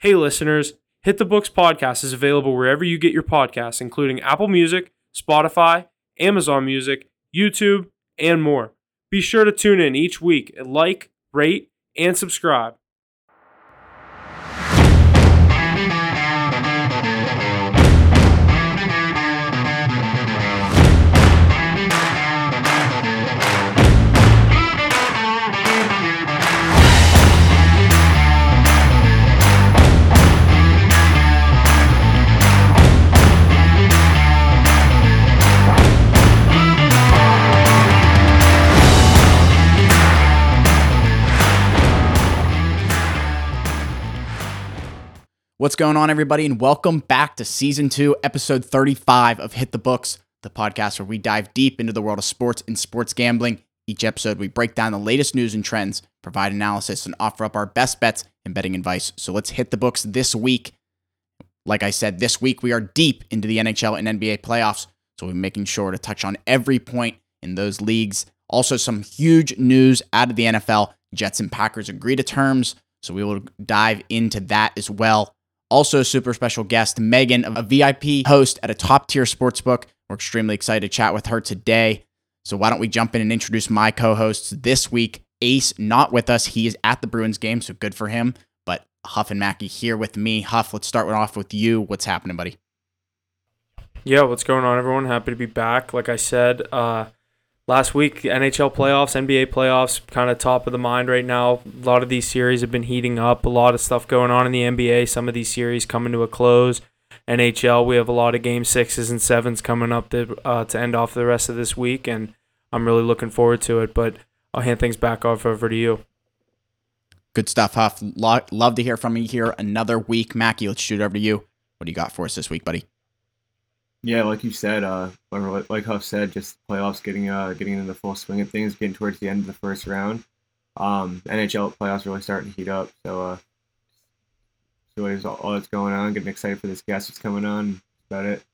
Hey, listeners, Hit the Books podcast is available wherever you get your podcasts, including Apple Music, Spotify, Amazon Music, YouTube, and more. Be sure to tune in each week and like, rate, and subscribe. What's going on, everybody, and welcome back to season two, episode 35 of Hit the Books, the podcast where we dive deep into the world of sports and sports gambling. Each episode, we break down the latest news and trends, provide analysis, and offer up our best bets and betting advice. So let's hit the books this week. Like I said, this week we are deep into the NHL and NBA playoffs, so we're making sure to touch on every point in those leagues. Also, some huge news out of the NFL. Jets and Packers agree to terms, so we will dive into that as well. Also, super special guest, Megan, a VIP host at a top tier sportsbook. We're extremely excited to chat with her today. So, why don't we jump in and introduce my co hosts this week? Ace, not with us. He is at the Bruins game, so good for him. But Huff and Mackey here with me. Huff, let's start off with you. What's happening, buddy? Yeah, what's going on, everyone? Happy to be back. Like I said, uh, last week, NHL playoffs, NBA playoffs, kind of top of the mind right now. A lot of these series have been heating up. A lot of stuff going on in the NBA. Some of these series coming to a close. NHL, we have a lot of game sixes and sevens coming up to uh, to end off the rest of this week, and I'm really looking forward to it. But I'll hand things back off over to you. Good stuff, Huff. Lo- love to hear from you here another week. Mackey, let's shoot over to you. What do you got for us this week, buddy? Yeah, like you said, uh, like Huff said, just playoffs getting uh getting into the full swing of things, getting towards the end of the first round. Um, NHL playoffs really starting to heat up, so uh, so is all, all that's going on. Getting excited for this guest that's coming on. That's about it.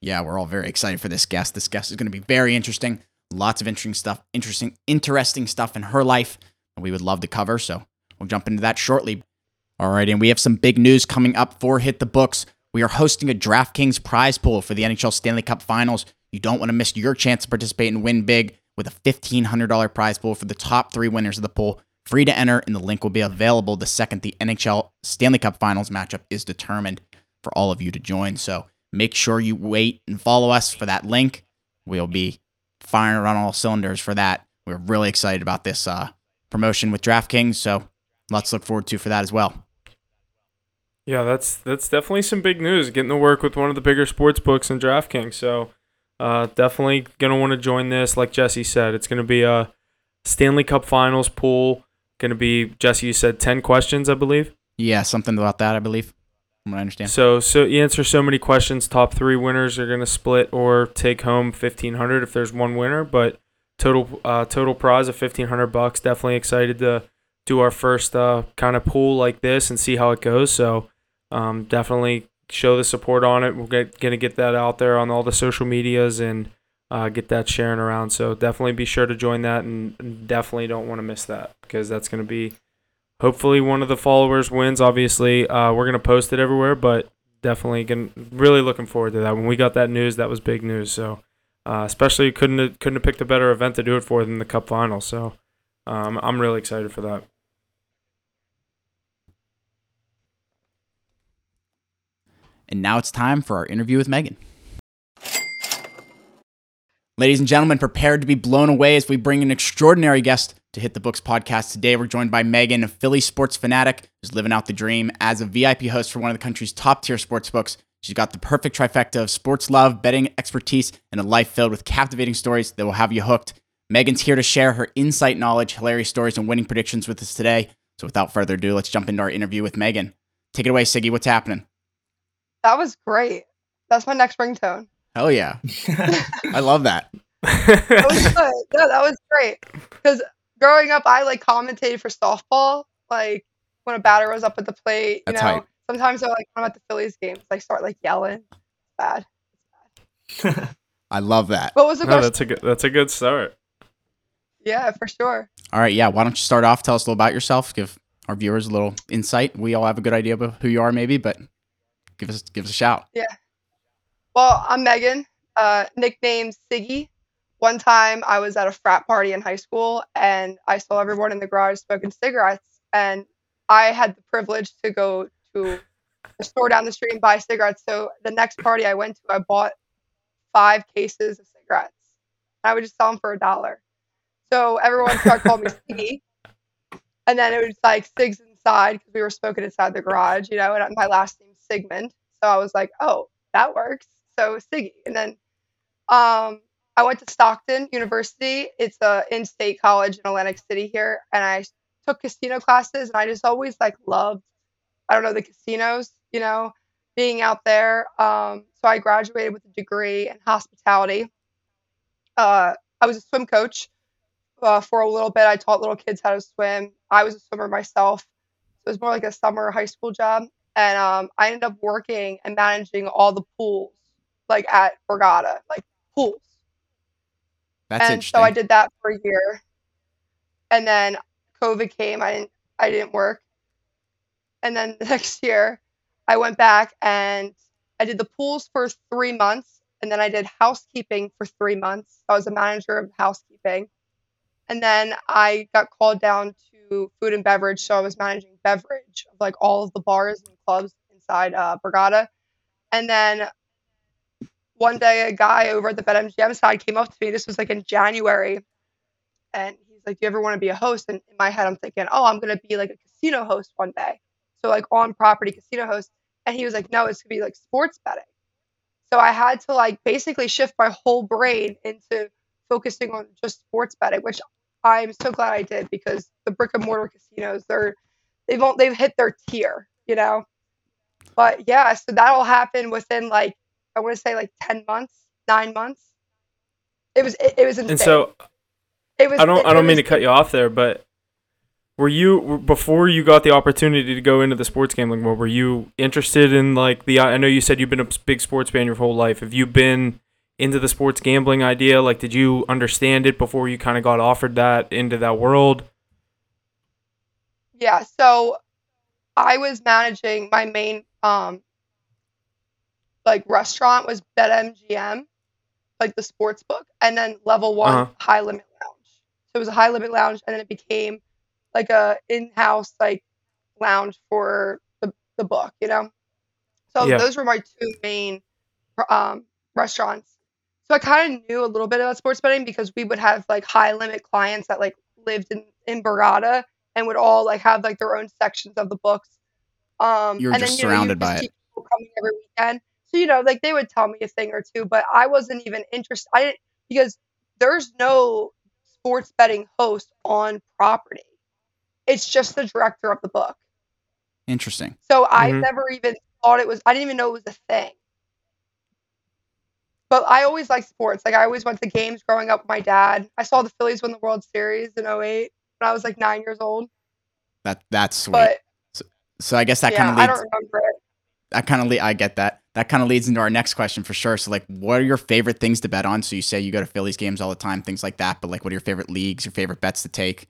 Yeah, we're all very excited for this guest. This guest is going to be very interesting. Lots of interesting stuff, interesting, interesting stuff in her life that we would love to cover. So we'll jump into that shortly. All right, and we have some big news coming up for Hit the Books. We are hosting a DraftKings prize pool for the NHL Stanley Cup Finals. You don't want to miss your chance to participate and win big with a $1,500 prize pool for the top three winners of the pool. Free to enter, and the link will be available the second the NHL Stanley Cup Finals matchup is determined for all of you to join. So make sure you wait and follow us for that link. We'll be firing on all cylinders for that. We're really excited about this uh, promotion with DraftKings, so lots to look forward to for that as well. Yeah, that's that's definitely some big news. Getting to work with one of the bigger sports books in DraftKings. So uh, definitely gonna want to join this. Like Jesse said, it's gonna be a Stanley Cup Finals pool. Gonna be Jesse. You said ten questions, I believe. Yeah, something about that, I believe. I understand. So so you answer so many questions. Top three winners are gonna split or take home fifteen hundred if there's one winner. But total uh, total prize of fifteen hundred bucks. Definitely excited to do our first uh, kind of pool like this and see how it goes. So um, definitely show the support on it. We're get, gonna get that out there on all the social medias and uh, get that sharing around. So definitely be sure to join that, and definitely don't want to miss that because that's gonna be hopefully one of the followers wins. Obviously, uh, we're gonna post it everywhere, but definitely gonna really looking forward to that. When we got that news, that was big news. So. Uh, especially couldn't have, couldn't have picked a better event to do it for than the Cup final. So um, I'm really excited for that. And now it's time for our interview with Megan. Ladies and gentlemen, prepared to be blown away as we bring an extraordinary guest to Hit the Books podcast. Today, we're joined by Megan, a Philly sports fanatic who's living out the dream as a VIP host for one of the country's top tier sports books. She's got the perfect trifecta of sports love, betting expertise, and a life filled with captivating stories that will have you hooked. Megan's here to share her insight knowledge, hilarious stories, and winning predictions with us today. So, without further ado, let's jump into our interview with Megan. Take it away, Siggie. What's happening? That was great. That's my next ringtone. Hell yeah. I love that. That was good. Yeah, that was great. Because growing up, I like commentated for softball. Like when a batter was up at the plate, you That's know. hype. Sometimes I like when I'm at the Phillies games, I start like yelling. It's bad. I love that. What was the no, that's a good that's a good start. Yeah, for sure. All right, yeah. Why don't you start off? Tell us a little about yourself. Give our viewers a little insight. We all have a good idea of who you are, maybe, but give us give us a shout. Yeah. Well, I'm Megan, uh, nicknamed Siggie. One time I was at a frat party in high school and I saw everyone in the garage smoking cigarettes. And I had the privilege to go to a store down the street and buy cigarettes. So the next party I went to, I bought five cases of cigarettes. I would just sell them for a dollar. So everyone started calling me Siggie. And then it was like Sigs inside because we were smoking inside the garage, you know, and my last name's Sigmund. So I was like, oh, that works. So Siggie. And then um, I went to Stockton University. It's a in-state college in Atlantic City here, and I took casino classes, and I just always like loved, I don't know, the casinos, you know, being out there. Um, so I graduated with a degree in hospitality. Uh, I was a swim coach uh, for a little bit. I taught little kids how to swim. I was a swimmer myself. So it was more like a summer high school job. And um, I ended up working and managing all the pools, like at Borgata, like pools. That's and so I did that for a year. And then COVID came. I didn't I didn't work. And then the next year I went back and I did the pools for three months and then I did housekeeping for three months. I was a manager of housekeeping. And then I got called down food and beverage, so I was managing beverage of like all of the bars and clubs inside uh, Borgata. And then one day, a guy over at the BetMGM side came up to me. This was like in January, and he's like, "Do you ever want to be a host?" And in my head, I'm thinking, "Oh, I'm gonna be like a casino host one day, so like on property casino host." And he was like, "No, it's gonna be like sports betting." So I had to like basically shift my whole brain into focusing on just sports betting, which I'm so glad I did because the brick and mortar casinos, they're they've all, they've hit their tier, you know. But yeah, so that'll happen within like I want to say like ten months, nine months. It was it, it was insane. And so it was. I don't it- I don't mean was- to cut you off there, but were you before you got the opportunity to go into the sports gambling world? Were you interested in like the? I know you said you've been a big sports fan your whole life. Have you been into the sports gambling idea? Like, did you understand it before you kind of got offered that into that world? Yeah, so I was managing my main um like restaurant was BetMGM, like the sports book, and then level one Uh-huh. high limit lounge. So it was a high limit lounge, and then it became like a in house like lounge for the the book, you know. So Yeah. those were my two main um restaurants. So I kind of knew a little bit about sports betting because we would have like high limit clients that like lived in in Borgata and would all like have like their own sections of the books. Um, You were and just then, you know, surrounded you by just it. people coming every weekend. So you know, like they would tell me a thing or two, but I wasn't even interested. I didn't because there's no sports betting host on property. It's just the director of the book. Interesting. So I Mhm. never even thought it was. I didn't even know it was a thing. But I always liked sports. Like I always went to games growing up with my dad. I saw the Phillies win the World Series in 08 when I was like nine years old. That that's sweet. But so I guess that yeah, kind of leads. I don't remember it. that kind of le- I get that. That kind of leads into our next question for sure. So like, what are your favorite things to bet on? So you say you go to Phillies games all the time, things like that. But like, what are your favorite leagues? Your favorite bets to take?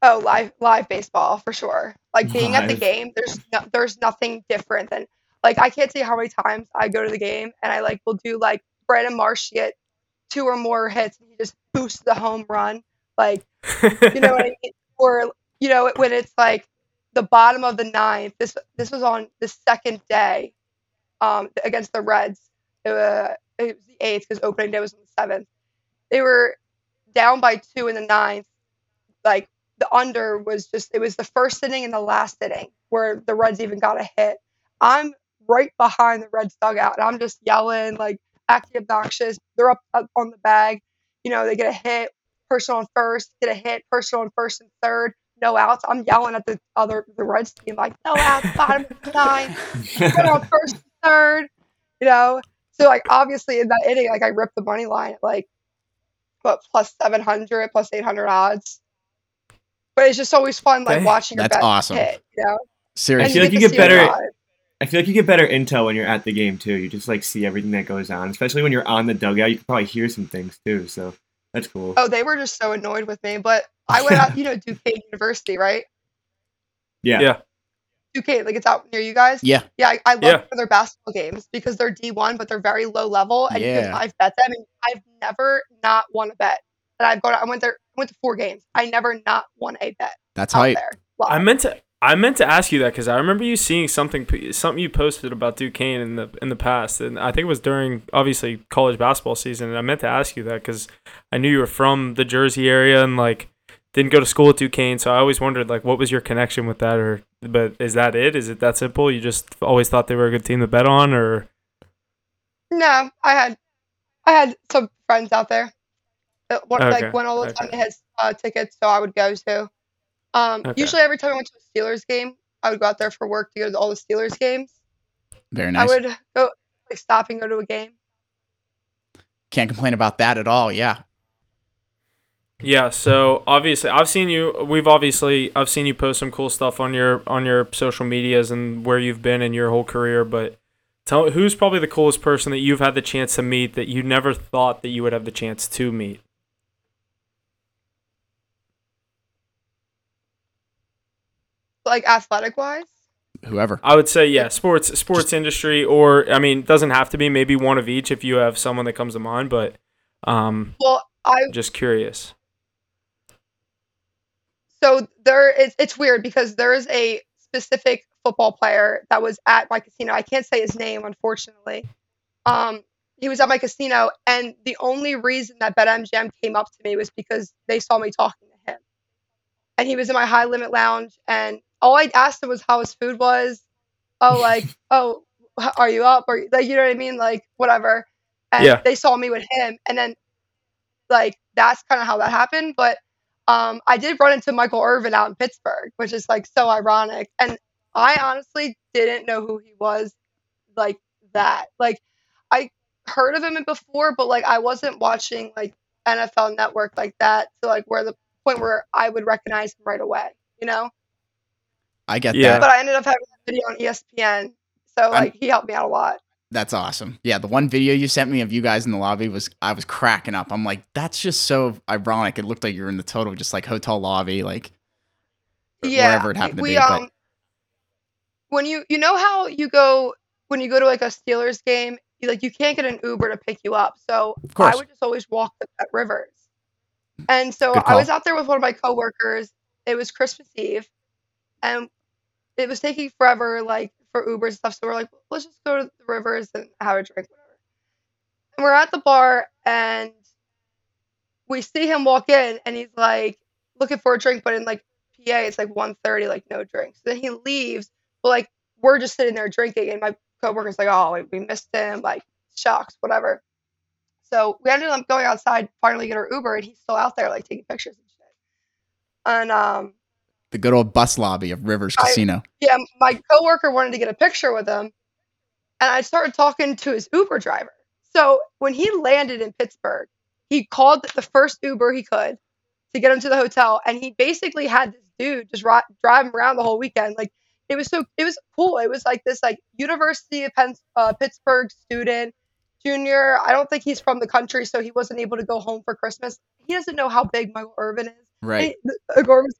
Oh, live live baseball for sure. Like being at the game, there's no, there's nothing different than like I can't tell you how many times I go to the game and I like will do like Brandon Marsh get two or more hits and he just boosts the home run. Like you know what I mean? Or you know when it's like the bottom of the ninth. This this was on the second day, um, against the Reds. It, it was the eighth because opening day was on the seventh. They were down by two in the ninth. Like the under was just it was the first inning and the last inning where the Reds even got a hit. I'm right behind the Reds dugout and I'm just yelling like acting obnoxious. They're up, up on the bag. You know, they get a hit, personal on first, get a hit, personal on first and third, no outs. I'm yelling at the other the Reds team like no outs, bottom of the ninth, put on first and third. You know, so like obviously in that inning, like I ripped the money line at like what plus seven hundred, plus eight hundred odds. But it's just always fun like watching your That's bet awesome. hit. You know, I Seriously, feel like you to get better- live. I feel like you get better intel when you're at the game too. You just like see everything that goes on, especially when you're on the dugout. You can probably hear some things too. So that's cool. Oh, they were just so annoyed with me. But I went out, you know, Duquesne University, right? Yeah. Yeah. Duquesne, like it's out near you guys. Yeah. Yeah, I, I love Yeah. their basketball games because they're D1, but they're very low level. And because Yeah. I've bet them, and I've never not won a bet. And I've gone, I went there, I went to four games. I never not won a bet That's out hype. there. I meant to I meant to ask you that because I remember you seeing something something you posted about Duquesne in the in the past, and I think it was during obviously college basketball season. And I meant to ask you that because I knew you were from the Jersey area and like didn't go to school at Duquesne, so I always wondered like what was your connection with that, or but is that it? Is it that simple? You just always thought they were a good team to bet on, or No, I had, I had some friends out there. That Okay, Like went all the time. okay. They had uh, tickets, so I would go to. Um, Okay. usually every time I went to a Steelers game, I would go out there for work to go to all the Steelers games. Very nice. I would go like stop and go to a game. Can't complain about that at all. Yeah. Yeah, so obviously I've seen you we've obviously I've seen you post some cool stuff on your on your social medias and where you've been in your whole career, but tell who's probably the coolest person that you've had the chance to meet that you never thought that you would have the chance to meet? Like athletic wise. Whoever. I would say yeah, sports sports industry or I mean, doesn't have to be maybe one of each if you have someone that comes to mind, but um Well, I just curious. so there is it's weird because there is a specific football player that was at my casino. I can't say his name, unfortunately. Um, he was at my casino, and the only reason that BetMGM came up to me was because they saw me talking to him. And he was in my high limit lounge, and all I asked him was how his food was. Oh, like, oh, are you up? Or like, you know what I mean? Like, whatever. And Yeah. they saw me with him, and then like that's kind of how that happened. But um, I did run into Michael Irvin out in Pittsburgh, which is like so ironic. And I honestly didn't know who he was like that. Like I heard of him before, but like I wasn't watching like NFL Network like that to like where the point where I would recognize him right away, you know. I get Yeah. that. But I ended up having a video on ESPN, so like he helped me out a lot. That's awesome. Yeah, the one video you sent me of you guys in the lobby was I was cracking up. I'm like, that's just so ironic. It looked like you're in the total just like hotel lobby, like yeah, wherever it happened to we, be. But Um, when you you know how you go when you go to like a Steelers game, you, like you can't get an Uber to pick you up. So I would just always walk the at Rivers. And so I was out there with one of my coworkers. It was Christmas Eve, and it was taking forever, like for Ubers and stuff. So we're like, let's just go to the Rivers and have a drink, whatever. And we're at the bar, and we see him walk in, and he's like looking for a drink, but in like PA, it's like 1.30, like no drinks. then he leaves, but like we're just sitting there drinking, and my coworker's like, oh, we missed him, like shocks, whatever. So we ended up going outside, finally get our Uber, and he's still out there like taking pictures and shit. And um, the good old bus lobby of Rivers I- Casino. yeah, my coworker wanted to get a picture with him, and I started talking to his Uber driver. So when he landed in Pittsburgh, he called the first Uber he could to get him to the hotel, and he basically had this dude just ri- drive him around the whole weekend. Like it was so, it was cool. It was like this like University of Penn, uh, Pittsburgh student, junior. I don't think he's from the country, so he wasn't able to go home for Christmas. He doesn't know how big Michael Irvin is. Right. He,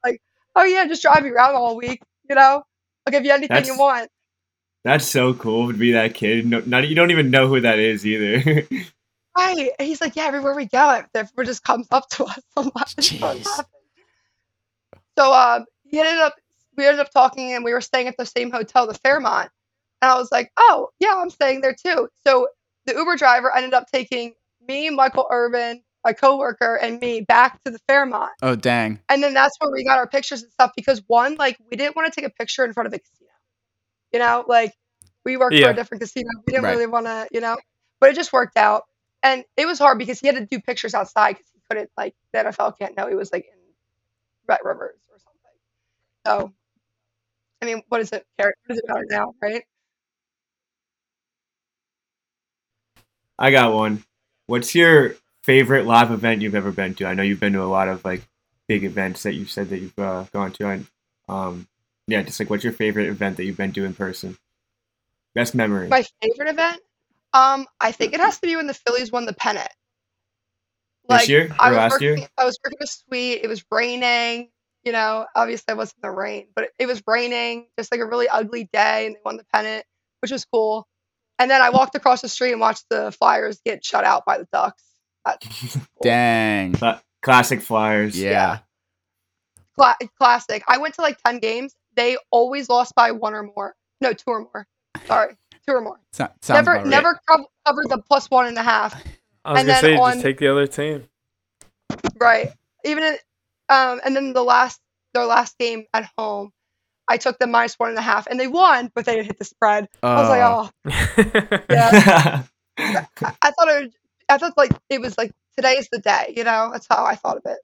like, "Oh yeah, just drive me around the whole week. You know, I'll give you anything you want." That's so cool to be that kid. No, not you don't even know who that is either. Right? And he's like, "Yeah, everywhere we go, everyone just comes up to us a lot." So Jeez. laughing. So um, he ended up, we ended up talking, and we were staying at the same hotel, the Fairmont. And I was like, "Oh yeah, I'm staying there too." So the Uber driver ended up taking me, Michael Irvin, my coworker, and me back to the Fairmont. Oh dang. And then that's where we got our pictures and stuff because one, like we didn't want to take a picture in front of a casino. You know, like we worked for a different casino. We didn't Right. really want to, you know, but it just worked out. And it was hard because he had to do pictures outside because he couldn't, like, the NFL can't know he was like in Red Rivers or something. So, I mean, what is it care? What does it matter now, right? I got one. What's your favorite live event you've ever been to? I know you've been to a lot of like big events that you said that you've uh, gone to. And um, yeah, just like what's your favorite event that you've been to in person? Best memory. My favorite event, um, I think it has to be when the Phillies won the pennant. this year or I last working, year? I was working a suite. It was raining. You know, obviously I wasn't in the rain, but it, it was raining, just like a really ugly day, and they won the pennant, which was cool. And then I walked across the street and watched the Flyers get shut out by the Ducks. Dang. Cla- Classic Flyers. Yeah. Cla- classic. I went to like 10 games. They always lost by one or more. No, two or more. Sorry, two or more. So- never right. never co- covered the plus one and a half. I was And gonna say on- just take the other team. Right. Even in, um, and then the last their last game at home, I took them minus one and a half, and they won, but they didn't hit the spread. I was like, Oh. oh, yeah. I, I thought it. Would, I thought like it was like today's the day. You know, that's how I thought of it.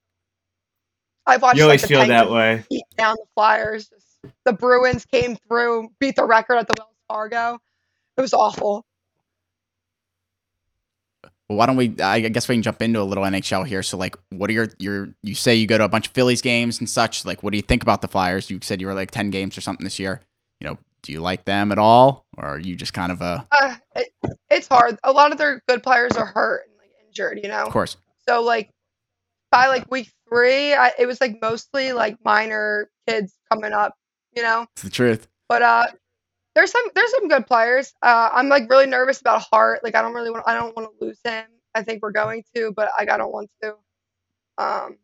I've watched you always like, the feel that way. beat down the Flyers. Just, the Bruins came through, beat the record at the Wells Fargo. It was awful. Well, why don't we? I guess we can jump into a little NHL here. So, like, what are your your? You say you go to a bunch of Phillies games and such. Like, what do you think about the Flyers? You said you were like ten games or something this year. You know, do you like them at all, or are you just kind of a? Uh, it, it's hard. A lot of their good players are hurt and like injured. You know. Of course, So like by like week three, I, it was like mostly like minor kids coming up, you know. it's the truth. But uh, there's some there's some good players. Uh, I'm like really nervous about Hart. Like I don't really want I don't want to lose him. I think we're going to, but like, I don't want to. Um,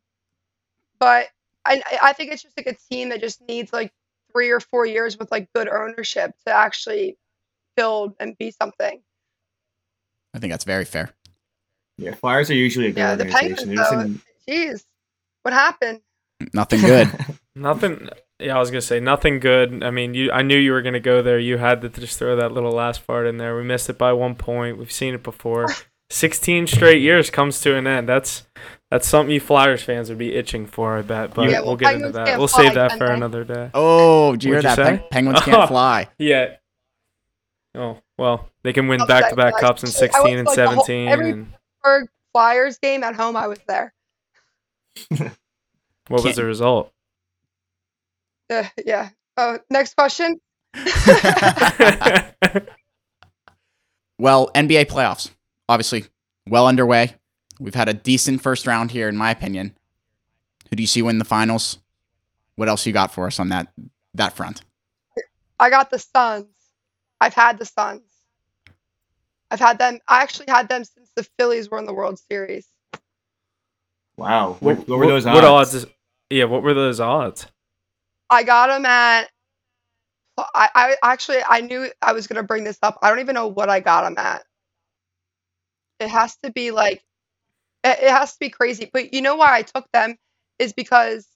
but I I think it's just like a team that just needs like three or four years with like good ownership to actually build and be something. I think that's very fair. Yeah, Flyers are usually a good Yeah, the organization. Penguins, though, just Jeez, what happened? Nothing good. Nothing. Yeah, I was gonna say nothing good. I mean, you. I knew you were gonna go there. You had to just throw that little last part in there. We missed it by one point. We've seen it before. Sixteen straight years comes to an end. That's that's something you Flyers fans would be itching for. I bet. But Yeah, well, we'll get into that. We'll fly, save that can for another day. Oh, did you hear What'd that? you Pen- say? penguins can't fly. Yeah. Oh well, they can win Upset, back-to-back guys. cups in sixteen went and like, the whole- seventeen. every- and Flyers game at home, I was there. what was Can't- the result? Uh, yeah. Oh, next question. Well, NBA playoffs, obviously, well underway. We've had a decent first round here, in my opinion. Who do you see win the finals? What else you got for us on that that front? I got the Suns. I've had the Suns. I've had them. I actually had them since the Phillies were in the World Series. wow. What, what were those odds? What odds? Is, yeah, what were those odds? I got them at. I, I actually I knew I was gonna bring this up. I don't even know what I got them at. It has to be like, it, has to be crazy. But you know why I took them is because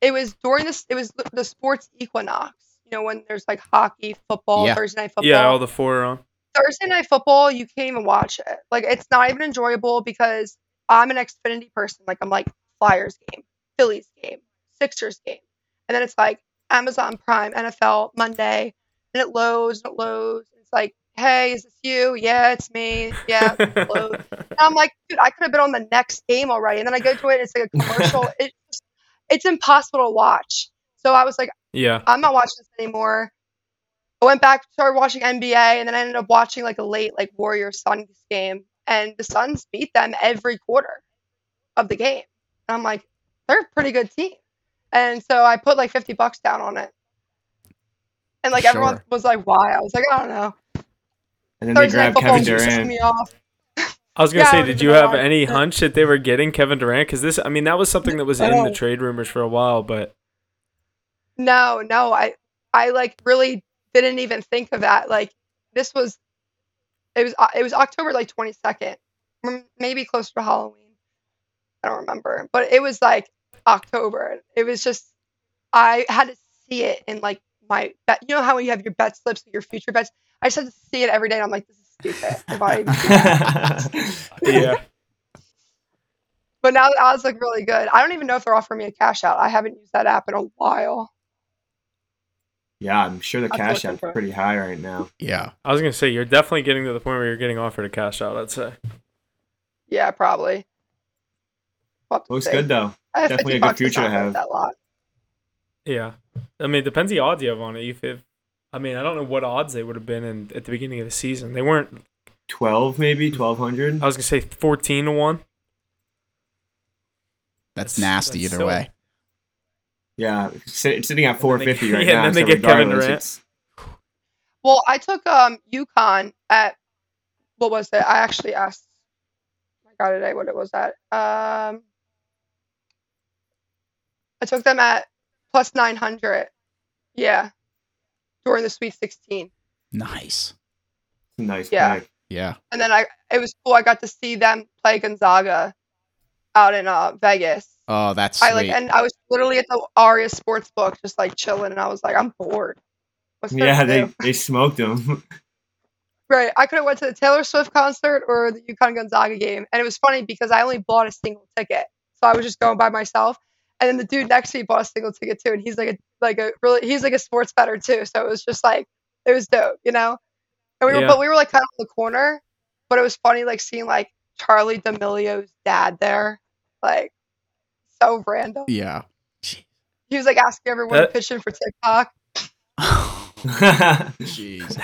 it was during this. It was the, sports equinox. You know when there's like hockey, football, Yeah. Thursday night football. Yeah, all the four are on. Thursday night football, you can't even watch it. Like it's not even enjoyable because I'm an Xfinity person. Like I'm like Flyers game, Phillies game, Sixers game, and then it's like Amazon Prime, NFL Monday, and it loads and it loads. And it's like, hey, is this you? Yeah, it's me. Yeah. And I'm like, dude, I could have been on the next game already. And then I go to it, it's like a commercial. it's just, it's impossible to watch. So I was like, yeah. I'm not watching this anymore. I went back, started watching NBA, and then I ended up watching like a late like Warriors Suns game, and the Suns beat them every quarter of the game. And I'm like, they're a pretty good team, and so I put like 50 bucks down on it, and like everyone was like, why? I was like, I don't know. And then Thursday night grabbed Kevin Durant. me off. I was gonna Yeah, say, did you have alright. any hunch that they were getting Kevin Durant? Because this, I mean, that was something that was in the trade rumors for a while, but No, no, I I like really didn't even think of that. Like this was it was uh, it was October like 22nd. Maybe closer to Halloween. I don't remember. But it was like October. It was just I had to see it in like my bet. You know how you have your bet slips, your future bets. I just had to see it every day. And I'm like, this is stupid. If I even do that. yeah, but now the odds look really good. I don't even know if they're offering me a cash out. I haven't used that app in a while. yeah, I'm sure the I'm cash looking app's pretty high right now. Yeah. I was gonna say you're definitely getting to the point where you're getting offered a cash out. I'd say. Yeah, probably. We'll Looks see. good though. Definitely a good future to have. That lot. Yeah, I mean, it depends the odds you have on it. If, if I mean, I don't know what odds they would have been in at the beginning of the season. They weren't. Twelve maybe, twelve hundred. I was gonna say fourteen to one. That's That's- nasty that's either so- way. Yeah, it's it's sitting at 450 right yeah, now. and then so they get Kevin regardless, Durant. Well, I took um UConn at what was it? I actually asked my guy today what it was at. Um, I took them at plus nine hundred. Yeah, during the Sweet Sixteen, Nice. nice Yeah. pick. Yeah. and then I it was cool. I got to see them play Gonzaga out in uh Vegas. Oh, that's sweet. I like, and I was literally at the Aria sports book just like chilling, and I was like, I'm bored. What's Yeah, they, do? they smoked them. Right. I could have went to the Taylor Swift concert or the UConn Gonzaga game, and it was funny because I only bought a single ticket, so I was just going by myself. And then the dude next to me bought a single ticket too, and he's like a like a really he's like a sports better too. So it was just like it was dope, you know. And we were Yeah. but we were like kind of in the corner, but it was funny like seeing like Charli D'Amelio's dad there, like so random. yeah. He was like asking everyone That- to pitch in for TikTok. Jeez.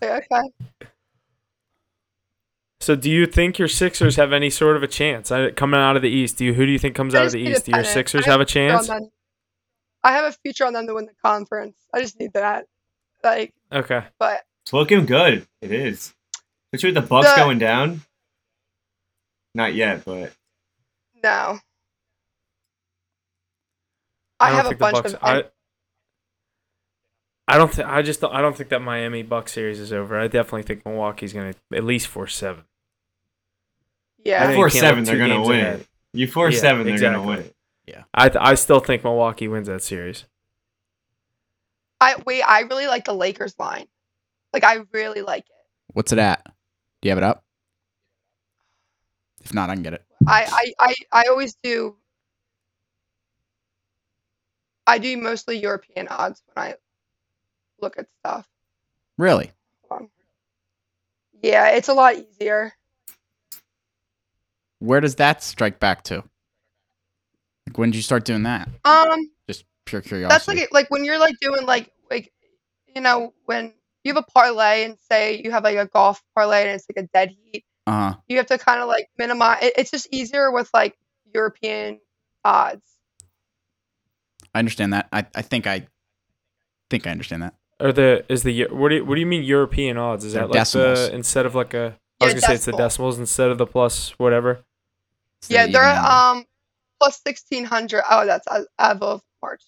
Like, okay. So, do you think your Sixers have any sort of a chance coming out of the East? Do you who do you think comes out of the East? Do your. Sixers I have a chance? I have a future on them to win the conference. I just need that. Like, Okay. but it's looking good. It is. Especially with the Bucks The- going down. Not yet, but no. I, don't have a bunch Bucks- of. I, I don't think. I just. Don't, I don't think that Miami Bucks series is over. I definitely think Milwaukee's going to at least force seven. I yeah. think four seven, they're gonna win ahead. You four Yeah, seven, they're exactly. gonna win Yeah, I. th- I still think Milwaukee wins that series. I wait. I really like the Lakers line. Like, I really like it. What's it at? Do you have it up? If not, I can get it. I, I, I, I always do. I do mostly European odds when I look at stuff. Really? Um, yeah, it's a lot easier. Where does that strike back to? Like, when did you start doing that? Um, Just pure curiosity. that's like like when you're like doing like like you know when you have a parlay and say you have like a golf parlay and it's like a dead heat uh huh. you have to kind of like minimize it, it's just easier with like european odds I understand that. I, I think I think I understand that. Or the is the what do you, what do you mean European odds? Is They're that like decimals. the instead of like a I was Yeah, gonna say it's the decimals instead of the plus whatever. It's the yeah even they're number. um plus 1600 oh that's as, as of march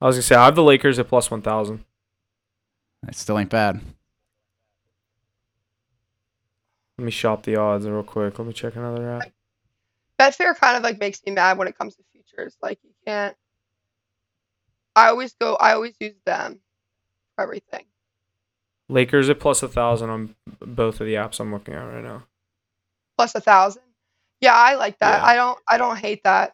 I was gonna say I have the Lakers at plus one thousand. It still ain't bad. Let me shop the odds real quick. Let me check another app. betfair kind of like makes me mad when it comes to futures like you can't i always go i always use them for everything Lakers at plus a thousand on both of the apps I'm looking at right now. plus a thousand. Yeah, I like that. Yeah. I don't I don't hate that.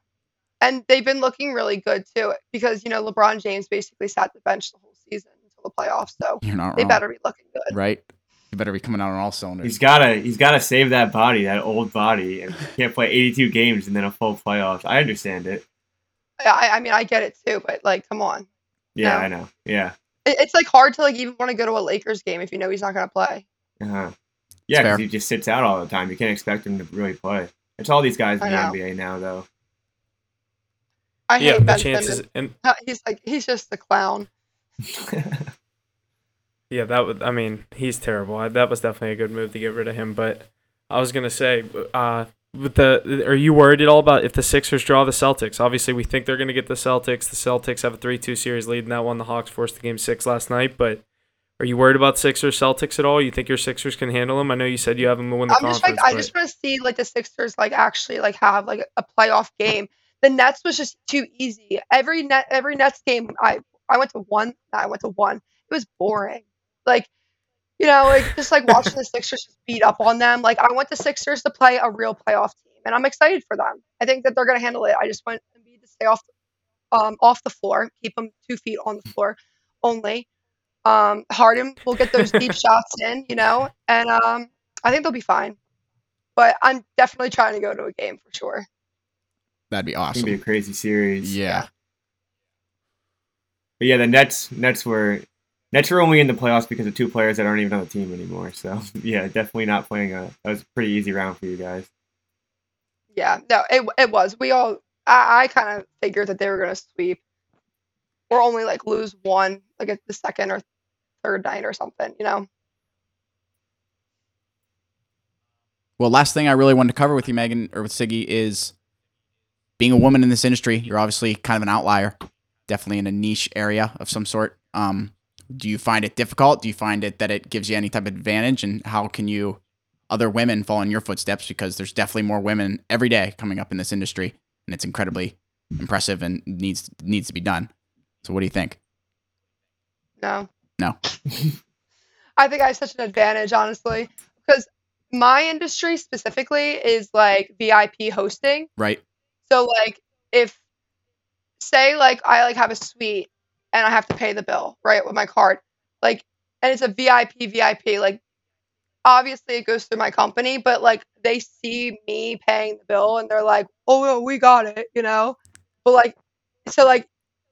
And they've been looking really good too because you know LeBron James basically sat the bench the whole season until the playoffs, so You're not they wrong. better be looking good. Right? You better be coming out on all cylinders. He's gotta he's gotta save that body, that old body, and he can't play 82 games and then a full playoffs. I understand it. I, I mean I get it too, but like come on, Yeah, No. I know. Yeah. it, it's like hard to like even want to go to a Lakers game if you know he's not gonna play. Uh-huh. Yeah, because he just sits out all the time. You can't expect him to really play. It's all these guys in the. NBA now, though. I yeah, hate the Ben chances Simmons. and He's like he's just a clown. yeah, that would I mean he's terrible. I, that was definitely a good move to get rid of him. But I was gonna say, uh, with the are you worried at all about if the Sixers draw the Celtics? Obviously, we think they're gonna get the Celtics. The Celtics have a three-two series lead, and that one the Hawks forced the game six last night. But are you worried about Sixers Celtics at all? You think your Sixers can handle them? I know you said you have them to win the I'm just conference. like I just want to see like the Sixers like actually like have like a playoff game. The Nets was just too easy. Every net every Nets game I I went to one. I went to one. It was boring. Like you know like just like watching the Sixers just beat up on them. Like I want the Sixers to play a real playoff team, and I'm excited for them. I think that they're gonna handle it. I just want Embiid to stay off um off the floor, keep him two feet on the floor only. Um, Harden will get those deep shots in, you know, and um, I think they'll be fine. But I'm definitely trying to go to a game for sure. That'd be It's gonna be a awesome. crazy series. Yeah. But yeah, the Nets Nets were Nets were only in the playoffs because of two players that aren't even on the team anymore. So yeah, definitely not playing a that was a pretty easy round for you guys. Yeah, no, it it was. We all I, I kind of figured that they were gonna sweep, or only like lose one, like the second or third night or something. You know. Well, last thing I really wanted to cover with you, Megan, or with Siggie, is being a woman in this industry. You're obviously kind of an outlier, definitely in a niche area of some sort. Um, do you find it difficult? Do you find it that it gives you any type of advantage? And how can you, other women, follow in your footsteps? Because there's definitely more women every day coming up in this industry, and it's incredibly impressive and needs needs to be done. So, what do you think? No. No. I think I have such an advantage, honestly, because my industry specifically is like VIP hosting. Right? So like if say like I like have a suite and I have to pay the bill, right, with my card. Like and it's a VIP VIP like obviously it goes through my company, but like they see me paying the bill and they're like, "Oh, no, we got it," you know? But like so like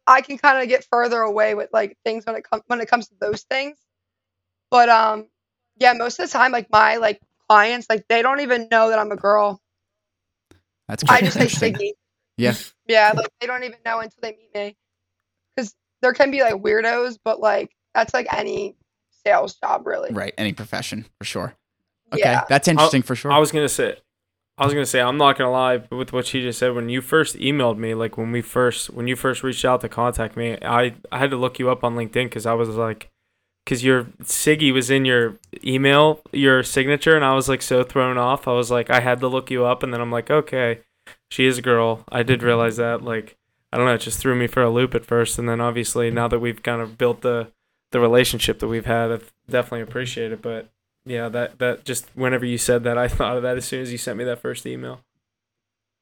I can kind of get further away with like things when it comes when it comes to those things. But um yeah, most of the time like my like clients like they don't even know that I'm a girl. That's I just say. Siggie. Yeah. Yeah, like they don't even know until they meet me. Because there can be like weirdos, but like that's like any sales job, really. Right. Any profession for sure. Okay, Yeah. that's interesting for sure. I was gonna say, I was gonna say, I'm not gonna lie with what she just said. When you first emailed me, like when we first, when you first reached out to contact me, I I had to look you up on LinkedIn because I was like, because your Siggie was in your email, your signature, and I was like so thrown off. I was like, I had to look you up, and then I'm like, okay, she is a girl. I did mm-hmm. realize that. Like, I don't know, it just threw me for a loop at first, and then obviously now that we've kind of built the the relationship that we've had, I've definitely appreciate it. But yeah, that that just whenever you said that, I thought of that as soon as you sent me that first email.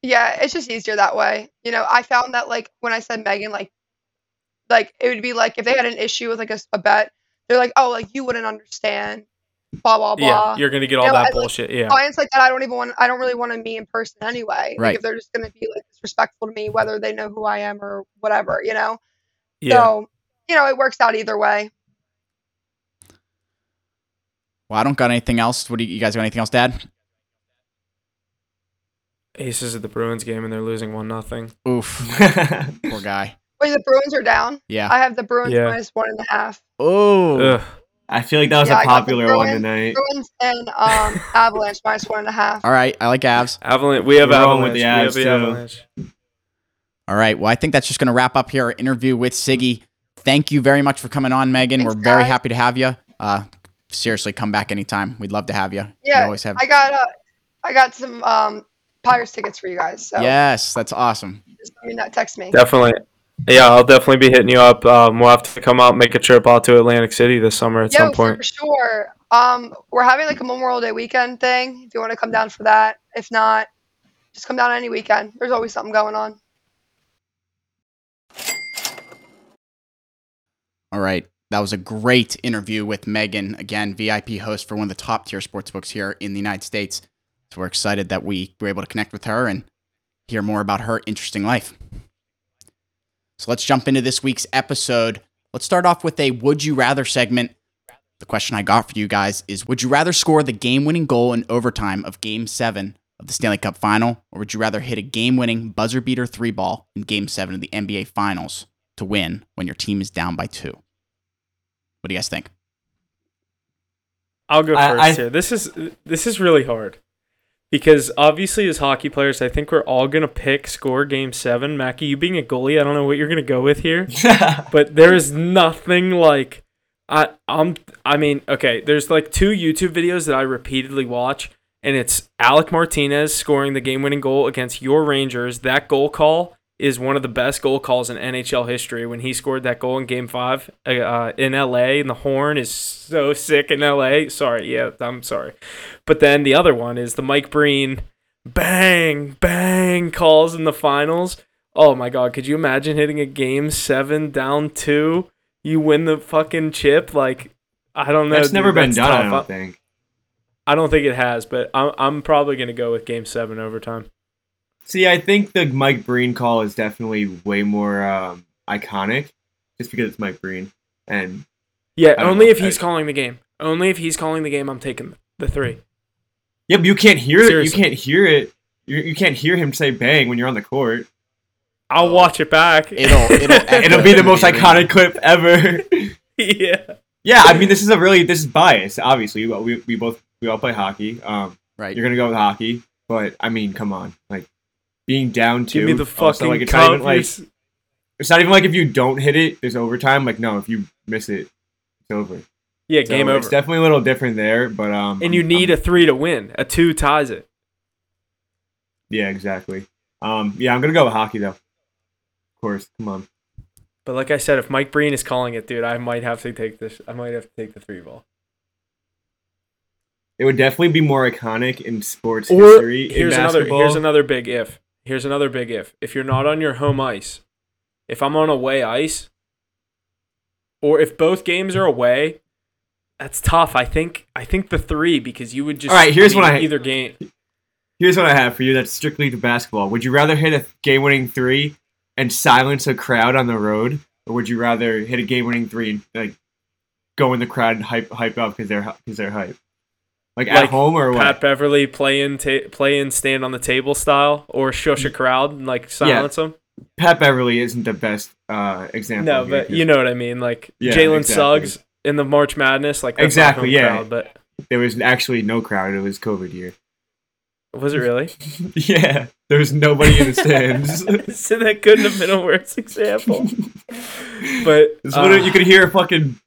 Yeah, it's just easier that way. You know, I found that like when I said Megan, like, like it would be like if they had an issue with like a bet, they're like, oh, like you wouldn't understand, blah blah blah. Yeah, you're gonna get all You know, that I, like, bullshit. Yeah, Clients like that, I don't even want. I don't really want to meet in person anyway. Right. Like if they're just gonna be like disrespectful to me, whether they know who I am or whatever, you know. yeah. So, you know, it works out either way. Well, I don't got anything else. What do you, you guys got anything else, Dad? Aces at the Bruins game and they're losing one nothing. Oof, poor guy. Wait, the Bruins are down. Yeah. I have the Bruins Yeah. minus one and a half. Oh, I feel like that was Yeah, a I got the popular one tonight. Bruins and um, Avalanche minus one and a half. all right. I like Avs. Avalanche. We have We're rolling with Avalanche. the we have Avs, the too. Avalanche. All right. Well, I think that's just going to wrap up here our interview with Siggie. Thank you very much for coming on, Megan. Thanks, We're very guys. happy to have you. Uh, seriously, come back anytime. We'd love to have you. We Yeah, always have. I got uh, I got some um, Pirates tickets for you guys. So Yes, that's awesome. just let me text me. Definitely. Yeah, I'll definitely be hitting you up. Um, we'll have to come out, and make a trip out to Atlantic City this summer at Yo, some point. for sure. Um, we're having like a Memorial Day weekend thing. If you want to come down for that, if not, just come down any weekend. There's always something going on. All right. That was a great interview with Megan. Again, VIP host for one of the top tier sports books here in the United States. So we're excited that we were able to connect with her and hear more about her interesting life. So let's jump into this week's episode. Let's start off with a Would You Rather segment. The question I got for you guys is Would you rather score the game winning goal in overtime of Game 7 of the Stanley Cup final, or would you rather hit a game winning buzzer beater three ball in Game 7 of the NBA Finals to win when your team is down by two? What do you guys think? I'll go I- first I- here. This is this is really hard because obviously as hockey players, I think we're all gonna pick score game seven. Mackey, you being a goalie, I don't know what you're gonna go with here, but there is nothing like I I'm I mean okay. There's like two YouTube videos that I repeatedly watch, and it's Alec Martinez scoring the game-winning goal against your Rangers. That goal call is one of the best goal calls in NHL history. When he scored that goal in Game Five uh, uh, in LA, and the horn is so sick in LA. Sorry, yeah, I'm sorry. But then the other one is the Mike Breen bang bang calls in the finals. Oh my god, could you imagine hitting a game seven down two? You win the fucking chip. Like I don't know. That's dude, never been that's done, I don't think. I don't think it has, but I'm I'm probably gonna go with game seven overtime. See, I think the Mike Breen call is definitely way more um, iconic, just because it's Mike Breen. And Yeah, only know. if he's calling the game. Only if he's calling the game, I'm taking the three. yeah, but you can't hear it. You can't hear it. You, you can't hear him say bang when you're on the court. I'll watch it back. It'll it'll It'll be the most iconic clip ever. yeah. yeah, I mean, this is a really this is bias. Obviously, we, we, we both we all play hockey. Um, right. you're gonna go with hockey, but I mean, come on, like being down two. Give me the also, fucking like, it's not even like it's not even like if you don't hit it, there's overtime. Like no, if you miss it, it's over. yeah, So game over. It's definitely a little different there, but um, and you I'm- need I'm- a three to win. A two ties it. yeah, exactly. Um, yeah, I'm gonna go with hockey though. Of course, come on. But like I said, if Mike Breen is calling it, dude, I might have to take this. I might have to take the three ball. It would definitely be more iconic in sports Or history. here's in another. Here's another big if. Here's another big if. If you're not on your home ice, if I'm on away ice, or if both games are away, that's tough. I think. I think the three because you would just. All right, here's what I- either game. Here's what I have for you. That's strictly to basketball. Would you rather hit a game-winning three and silence a crowd on the road, or would you rather hit a game-winning three and like go in the crowd and hype hype up because they're because they're hype? Like, at Like home or what? Pat Beverley play in, ta- play in, stand on the table style, or shush a crowd and like silence them. Pat Beverley isn't the best uh, example. No, but you know what I mean. Like Yeah, Jalen exactly. Suggs in the March Madness, like Exactly, yeah. Crowd, but there was actually no crowd. It was COVID year. was it really? yeah, there was nobody in the stands. so that couldn't have been a worse example. But uh, you could hear a fucking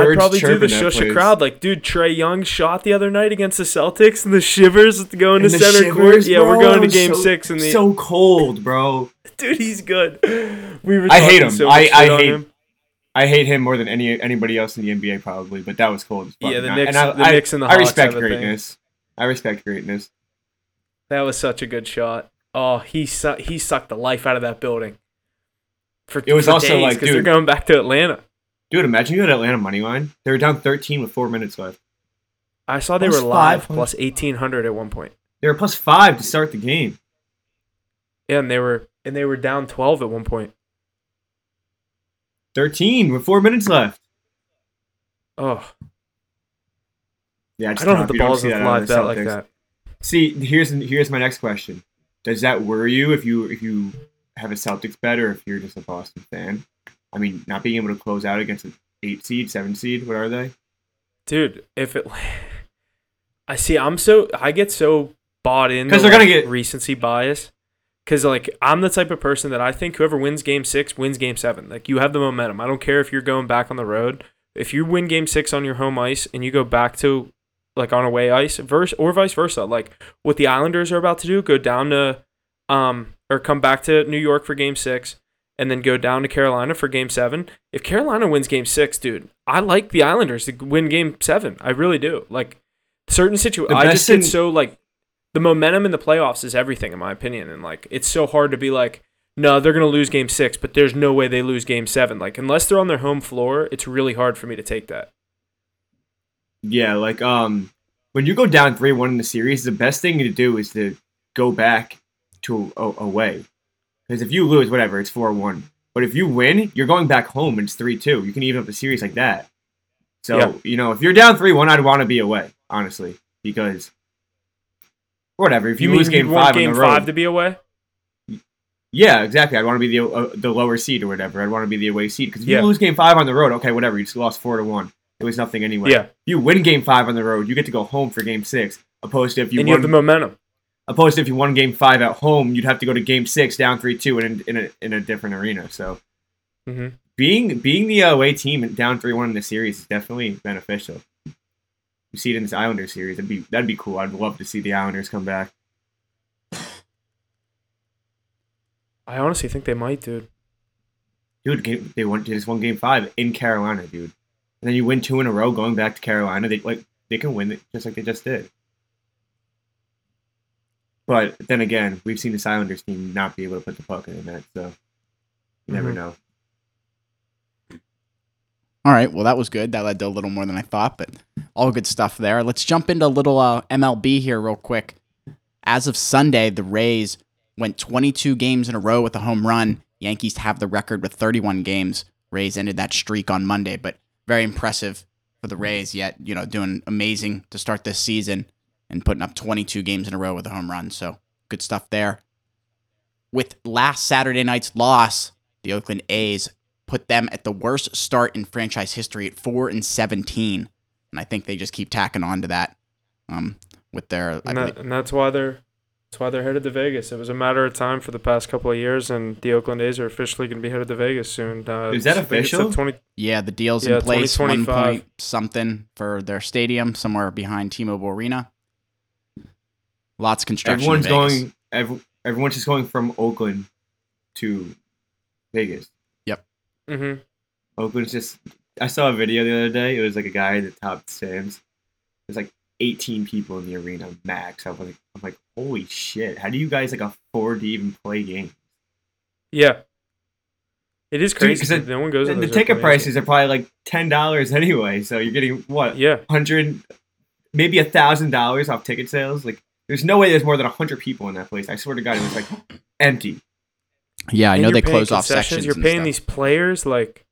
I'd probably do the chirping that shush a crowd. Like, dude, Trae Young shot the other night against the Celtics, and the shivers going to And the center court. shivers, Yeah, we're going to Game so- Six, and the so cold, bro. dude, he's good. We were. I hate him. So I- I hate- him. I hate him more than any anybody else in the NBA probably, but that was cold. As fuck. Yeah, the And I- Knicks- and I, the I, Knicks and the I Hawks respect have a thing. greatness. I respect greatness. That was such a good shot. Oh, he su- he sucked the life out of that building. For, It was for also days, like, 'cause they're dude- going back to Atlanta. Dude, imagine you had Atlanta money line. They were down 13 with four minutes left. I saw they Plus were live plus eighteen hundred at one point. They were plus five to start the game. Yeah, and they were and they were down twelve at one point. 13 with four minutes left. Oh, Yeah, I just don't have the balls see to that out live bet like that. See, here's here's my next question. Does that worry you if you if you have a Celtics bet or if you're just a Boston fan? I mean, not being able to close out against an eight seed, seven seed, what are they? dude if it i see i'm so i get so bought in because they're gonna get- recency bias. Because like i'm the type of person that i think whoever wins game six wins game seven. Like you have the momentum. I don't care if you're going back on the road. If you win game six on your home ice and you go back to like on away ice verse or vice versa like what the islanders are about to do go down to um or come back to new york for game six and then go down to Carolina for game seven. If Carolina wins game six, dude, I like the Islanders to win game seven. I really do. Like certain situations, I just get so like the momentum in the playoffs is everything in my opinion. And like it's so hard to be like, no, they're gonna lose game six, but there's no way they lose game seven. Like unless they're on their home floor, it's really hard for me to take that. Yeah, like um, when you go down three one in the series, the best thing to do is to go back to a, away, because if you lose, whatever, it's four one. But if you win, you're going back home and it's three two. You can even up the series like that. So Yeah. you know, if you're down three one, I'd want to be away, honestly, because whatever. If you, mean lose game five game on the road, five to be away? yeah, exactly. I'd want to be the uh, the lower seed or whatever. I'd want to be the away seed because if Yeah. you lose game five on the road, okay, whatever. You just lost four to one. It was nothing anyway. Yeah, If you win game five on the road, you get to go home for game six. Opposed to if you and you have the momentum. Opposed to if you won game five at home, you'd have to go to game six down three two in in a in a different arena. So hmm being being the away team and down three one in the series is definitely beneficial. You see it in this Islanders series. That'd be that'd be cool. I'd love to see the Islanders come back. I honestly think they might, dude. Dude, game, they won. They just won game five in Carolina, dude. And then you win two in a row going back to Carolina. They like they can win it just like they just did. But then again, we've seen this Islanders team not be able to put the puck in the net, so you never Mhm. know. All right. Well, that was good. That led to a little more than I thought, but all good stuff there. Let's jump into a little uh, MLB here, real quick. As of Sunday, the Rays went 22 games in a row with a home run. Yankees have the record with 31 games. Rays ended that streak on Monday, but very impressive for the Rays. Yet, you know, doing amazing to start this season and putting up 22 games in a row with a home run. So good stuff there. with last Saturday night's loss, the Oakland A's put them at the worst start in franchise history at four and seventeen, and I think they just keep tacking on to that. Um, with their, And, that, and that's why they're that's why they're headed to Vegas. It was a matter of time for the past couple of years, and the Oakland A's are officially going to be headed to Vegas soon. Uh, Is that I think it's the official? 20 yeah, the deal's Yeah, in place, one 2025. point something for their stadium somewhere behind T-Mobile Arena. Lots of construction. in Everyone's Vegas. going. Every, everyone's just going from Oakland to Vegas. Yep Mm-hmm. Oakland's just. I saw a video the other day. It was like a guy in the top stands. There's like 18 people in the arena max. I was like, I'm like, holy shit! How do you guys like afford to even play games? Yeah. It is crazy because the- no one goes The, the ticket prices are probably like ten dollars anyway. So you're getting what Yeah. hundred, maybe a thousand dollars off ticket sales. Like, there's no way there's more than hundred people in that place. I swear to God, it was like empty. Yeah, I And know they close off concessions, sections. You're and paying stuff. these players like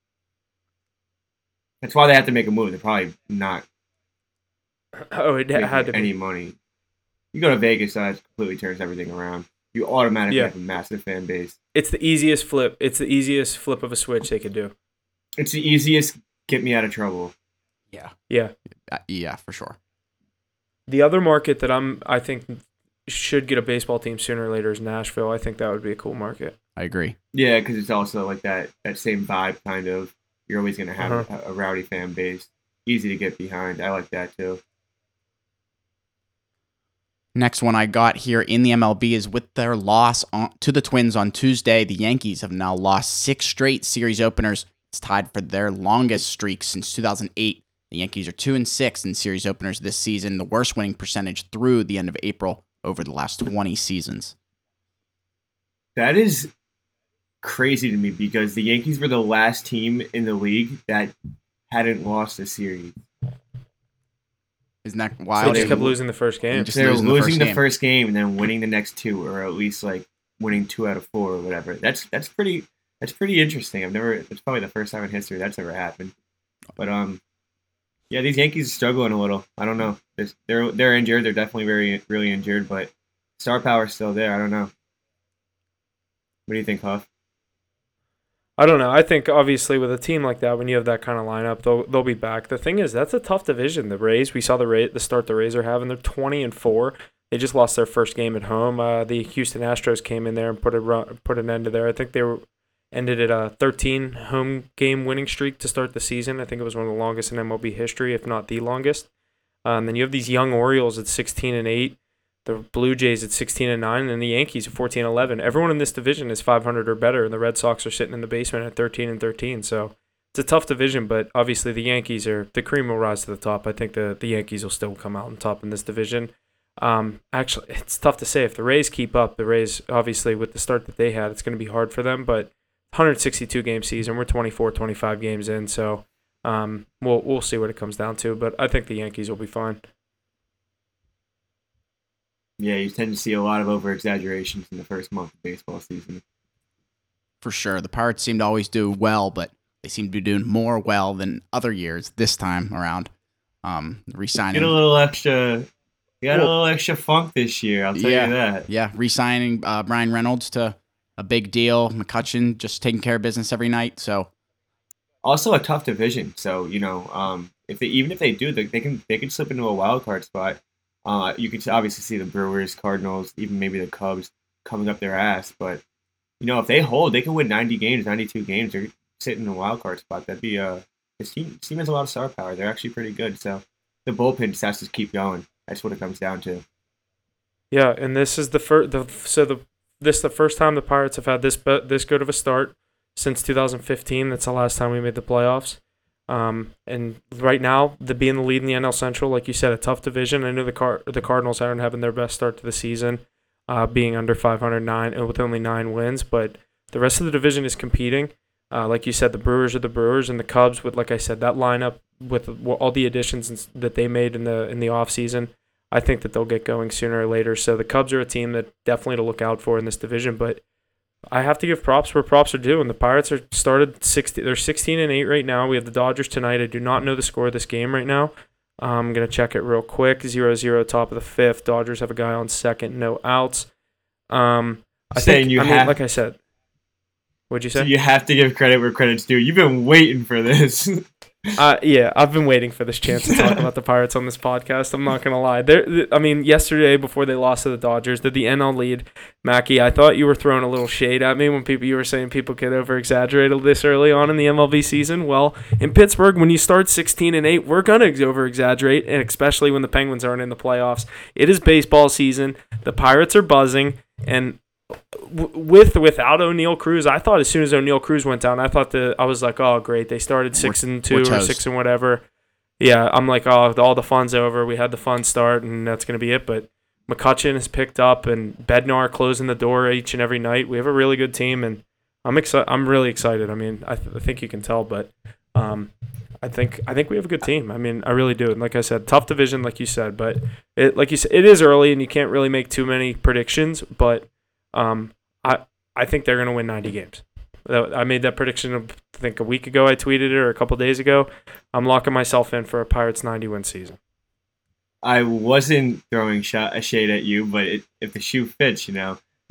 That's why they have to make a move. They're probably not oh, it had to any be. money. You go to Vegas, that completely turns everything around. You automatically Yeah. have a massive fan base. It's the easiest flip. It's the easiest flip of a switch they could do. It's the easiest get me out of trouble. Yeah, Yeah. Uh, yeah, for sure. The other market that I'm I think should get a baseball team sooner or later is Nashville. I think that would be a cool market. I agree. Yeah, because it's also like that that same vibe kind of. You're always gonna have Uh-huh. a, a rowdy fan base. Easy to get behind. I like that too. Next one I got here in the MLB is with their loss on, to the Twins on Tuesday. The Yankees have now lost six straight series openers. It's tied for their longest streak since 2008. The Yankees are two and six in series openers this season, the worst winning percentage through the end of April over the last 20 seasons. That is crazy to me because the Yankees were the last team in the league that hadn't lost a series. Isn't that So wild? they just kept losing the first game. just They're losing losing, the the, first first game. game and then winning the next two, or at least like winning two out of four or whatever. That's that's pretty that's pretty interesting. I've never. It's probably the first time in history that's ever happened. But um, yeah, these Yankees are struggling a little. I don't know. They're they're, injured. They're definitely very really injured, but star power's still there. I don't know. What do you think, Huf? I don't know. I think obviously with a team like that, when you have that kind of lineup, they'll they'll be back. The thing is, that's a tough division. The Rays, we saw the Ray, the start the Rays are having. They're twenty and four. They just lost their first game at home. Uh, the Houston Astros came in there and put a run, put an end to there. I think they were ended at a 13 home game winning streak to start the season. I think it was one of the longest in MLB history, if not the longest. Uh, and then you have these young Orioles at 16 and 8, the Blue Jays at 16 and 9, and the Yankees at 14 and 11. Everyone in this division is 500 or better, and the Red Sox are sitting in the basement at 13 and 13. So it's a tough division, but obviously the Yankees are the cream will rise to the top. I think the the Yankees will still come out on top in this division. Um, actually, it's tough to say if the Rays keep up. The Rays, obviously, with the start that they had, it's going to be hard for them. But 162 game season, we're 24, 25 games in, so um, we'll we'll see what it comes down to. But I think the Yankees will be fine. Yeah, you tend to see a lot of over exaggerations in the first month of baseball season. For sure. The Pirates seem to always do well, but they seem to be doing more well than other years this time around. Um, re-signing. Get a little extra. You got a little extra funk this year. I'll tell Yeah. you that. Yeah, re-signing uh, Bryan Reynolds to a big deal. McCutcheon just taking care of business every night. So also a tough division. So you know, um, if they even if they do, they, they can they can slip into a wild card spot. Uh, you can obviously see the Brewers, Cardinals, even maybe the Cubs coming up their ass. But you know, if they hold, they can win ninety games, ninety two games. They're sitting in a wild card spot. That'd be a this team, this team has a lot of star power. They're actually pretty good. So the bullpen just has to keep going. That's what it comes down to. Yeah, and this is the first. The so the this the first time the Pirates have had this this good of a start since 2015. That's the last time we made the playoffs. Um, and right now, the being the lead in the NL Central, like you said, a tough division. I know the Car- the Cardinals aren't having their best start to the season, uh, being under 509 and with only nine wins, but the rest of the division is competing. Uh, like you said, the Brewers are the Brewers, and the Cubs with, like I said, that lineup with all the additions that they made in the in the offseason, I think that they'll get going sooner or later. So the Cubs are a team that definitely to look out for in this division. But I have to give props where props are due. And the Pirates are started sixty. They're sixteen and eight right now. We have the Dodgers tonight. I do not know the score of this game right now. I'm gonna check it real quick. 0-0 top of the fifth. Dodgers have a guy on second, no outs. Um, I saying think, you I mean, have like I said. What'd you so you have to give credit where credit's due. You've been waiting for this. Uh, yeah, I've been waiting for this chance to talk about the Pirates on this podcast. I'm not gonna lie. They're, I mean, yesterday before they lost to the Dodgers, they're the NL lead. Mackey, I thought you were throwing a little shade at me when people you were saying people get over exaggerate this early on in the MLB season. Well, in Pittsburgh, when you start 16 and 8, we're gonna over exaggerate, and especially when the Penguins aren't in the playoffs. It is baseball season. The Pirates are buzzing, and with without Oneil Cruz, I thought as soon as Oneil Cruz went down, I thought that I was like, oh great, they started six and two or six and whatever. Yeah, I'm like, oh, all the fun's over. We had the fun start, and that's gonna be it. But McCutcheon has picked up, and Bednar closing the door each and every night. We have a really good team, and I'm excited. I'm really excited. I mean, I, th- I think you can tell, but um, I think I think we have a good team. I mean, I really do. And like I said, tough division, like you said, but it like you said, it is early, and you can't really make too many predictions. But um, I I think they're gonna win 90 games. I made that prediction. I think a week ago. I tweeted it or a couple days ago. I'm locking myself in for a Pirates 90 win season. I wasn't throwing shot, a shade at you, but it, if the shoe fits, you know.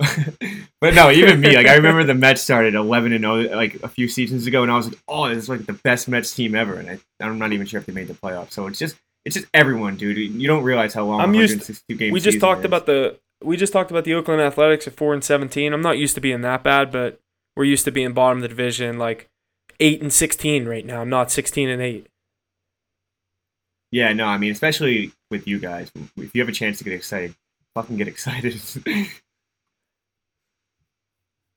but no, even me. Like I remember the Mets started 11 and 0 like a few seasons ago, and I was like, "Oh, this is like the best Mets team ever." And I, I'm not even sure if they made the playoffs. So it's just, it's just everyone, dude. You don't realize how long I'm used- 162 games. we just talked about the we just talked about the Oakland Athletics at four and seventeen. I'm not used to being that bad, but we're used to being bottom of the division, like eight and sixteen right now. I'm not sixteen and eight. Yeah, no, I mean, especially with you guys, if you have a chance to get excited, fucking get excited.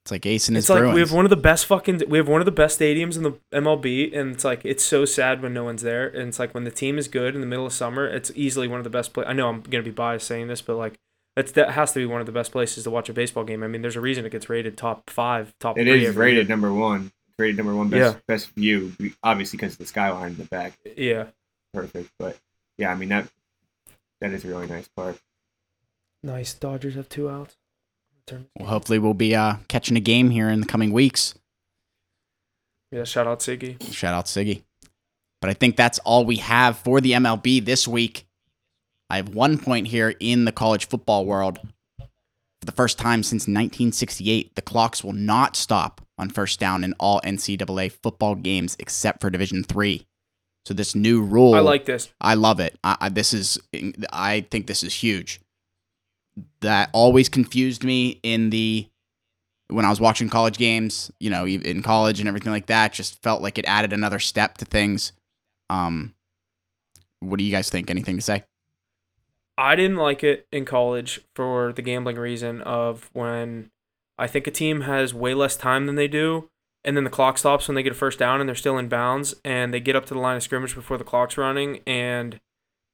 It's like Ace and his It's like Bruins. we have one of the best fucking we have one of the best stadiums in the MLB, and it's like it's so sad when no one's there. And it's like when the team is good in the middle of summer, it's easily one of the best. Pla- I know I'm gonna be biased saying this, but like that's that has to be one of the best places to watch a baseball game. I mean, there's a reason it gets rated top five, top it three. is rated year. number one. Rated number one best best view, obviously because of the skyline in the back. Yeah. Perfect, but yeah, I mean that that is a really nice park. Nice. Dodgers have two outs. Well, hopefully, we'll be uh, catching a game here in the coming weeks. Yeah. Shout out Siggie. Shout out Siggie. But I think that's all we have for the MLB this week. I have one point here in the college football world. For the first time since 1968, the clocks will not stop on first down in all NCAA football games except for Division Three. So this new rule, I like this. I love it. I, I, this is, I think this is huge. That always confused me in the when I was watching college games. You know, in college and everything like that. Just felt like it added another step to things. Um, what do you guys think? Anything to say? I didn't like it in college for the gambling reason of when I think a team has way less time than they do, and then the clock stops when they get a first down and they're still in bounds, and they get up to the line of scrimmage before the clock's running, and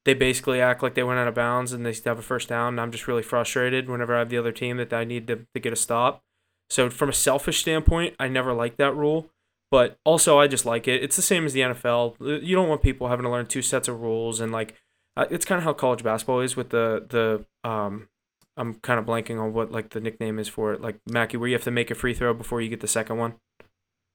they basically act like they went out of bounds and they still have a first down. And I'm just really frustrated whenever I have the other team that I need to, to get a stop. So from a selfish standpoint, I never liked that rule. But also, I just like it. It's the same as the NFL. You don't want people having to learn two sets of rules and like uh, it's kind of how college basketball is with the the um I'm kind of blanking on what like the nickname is for it. Like Mackey where you have to make a free throw before you get the second one?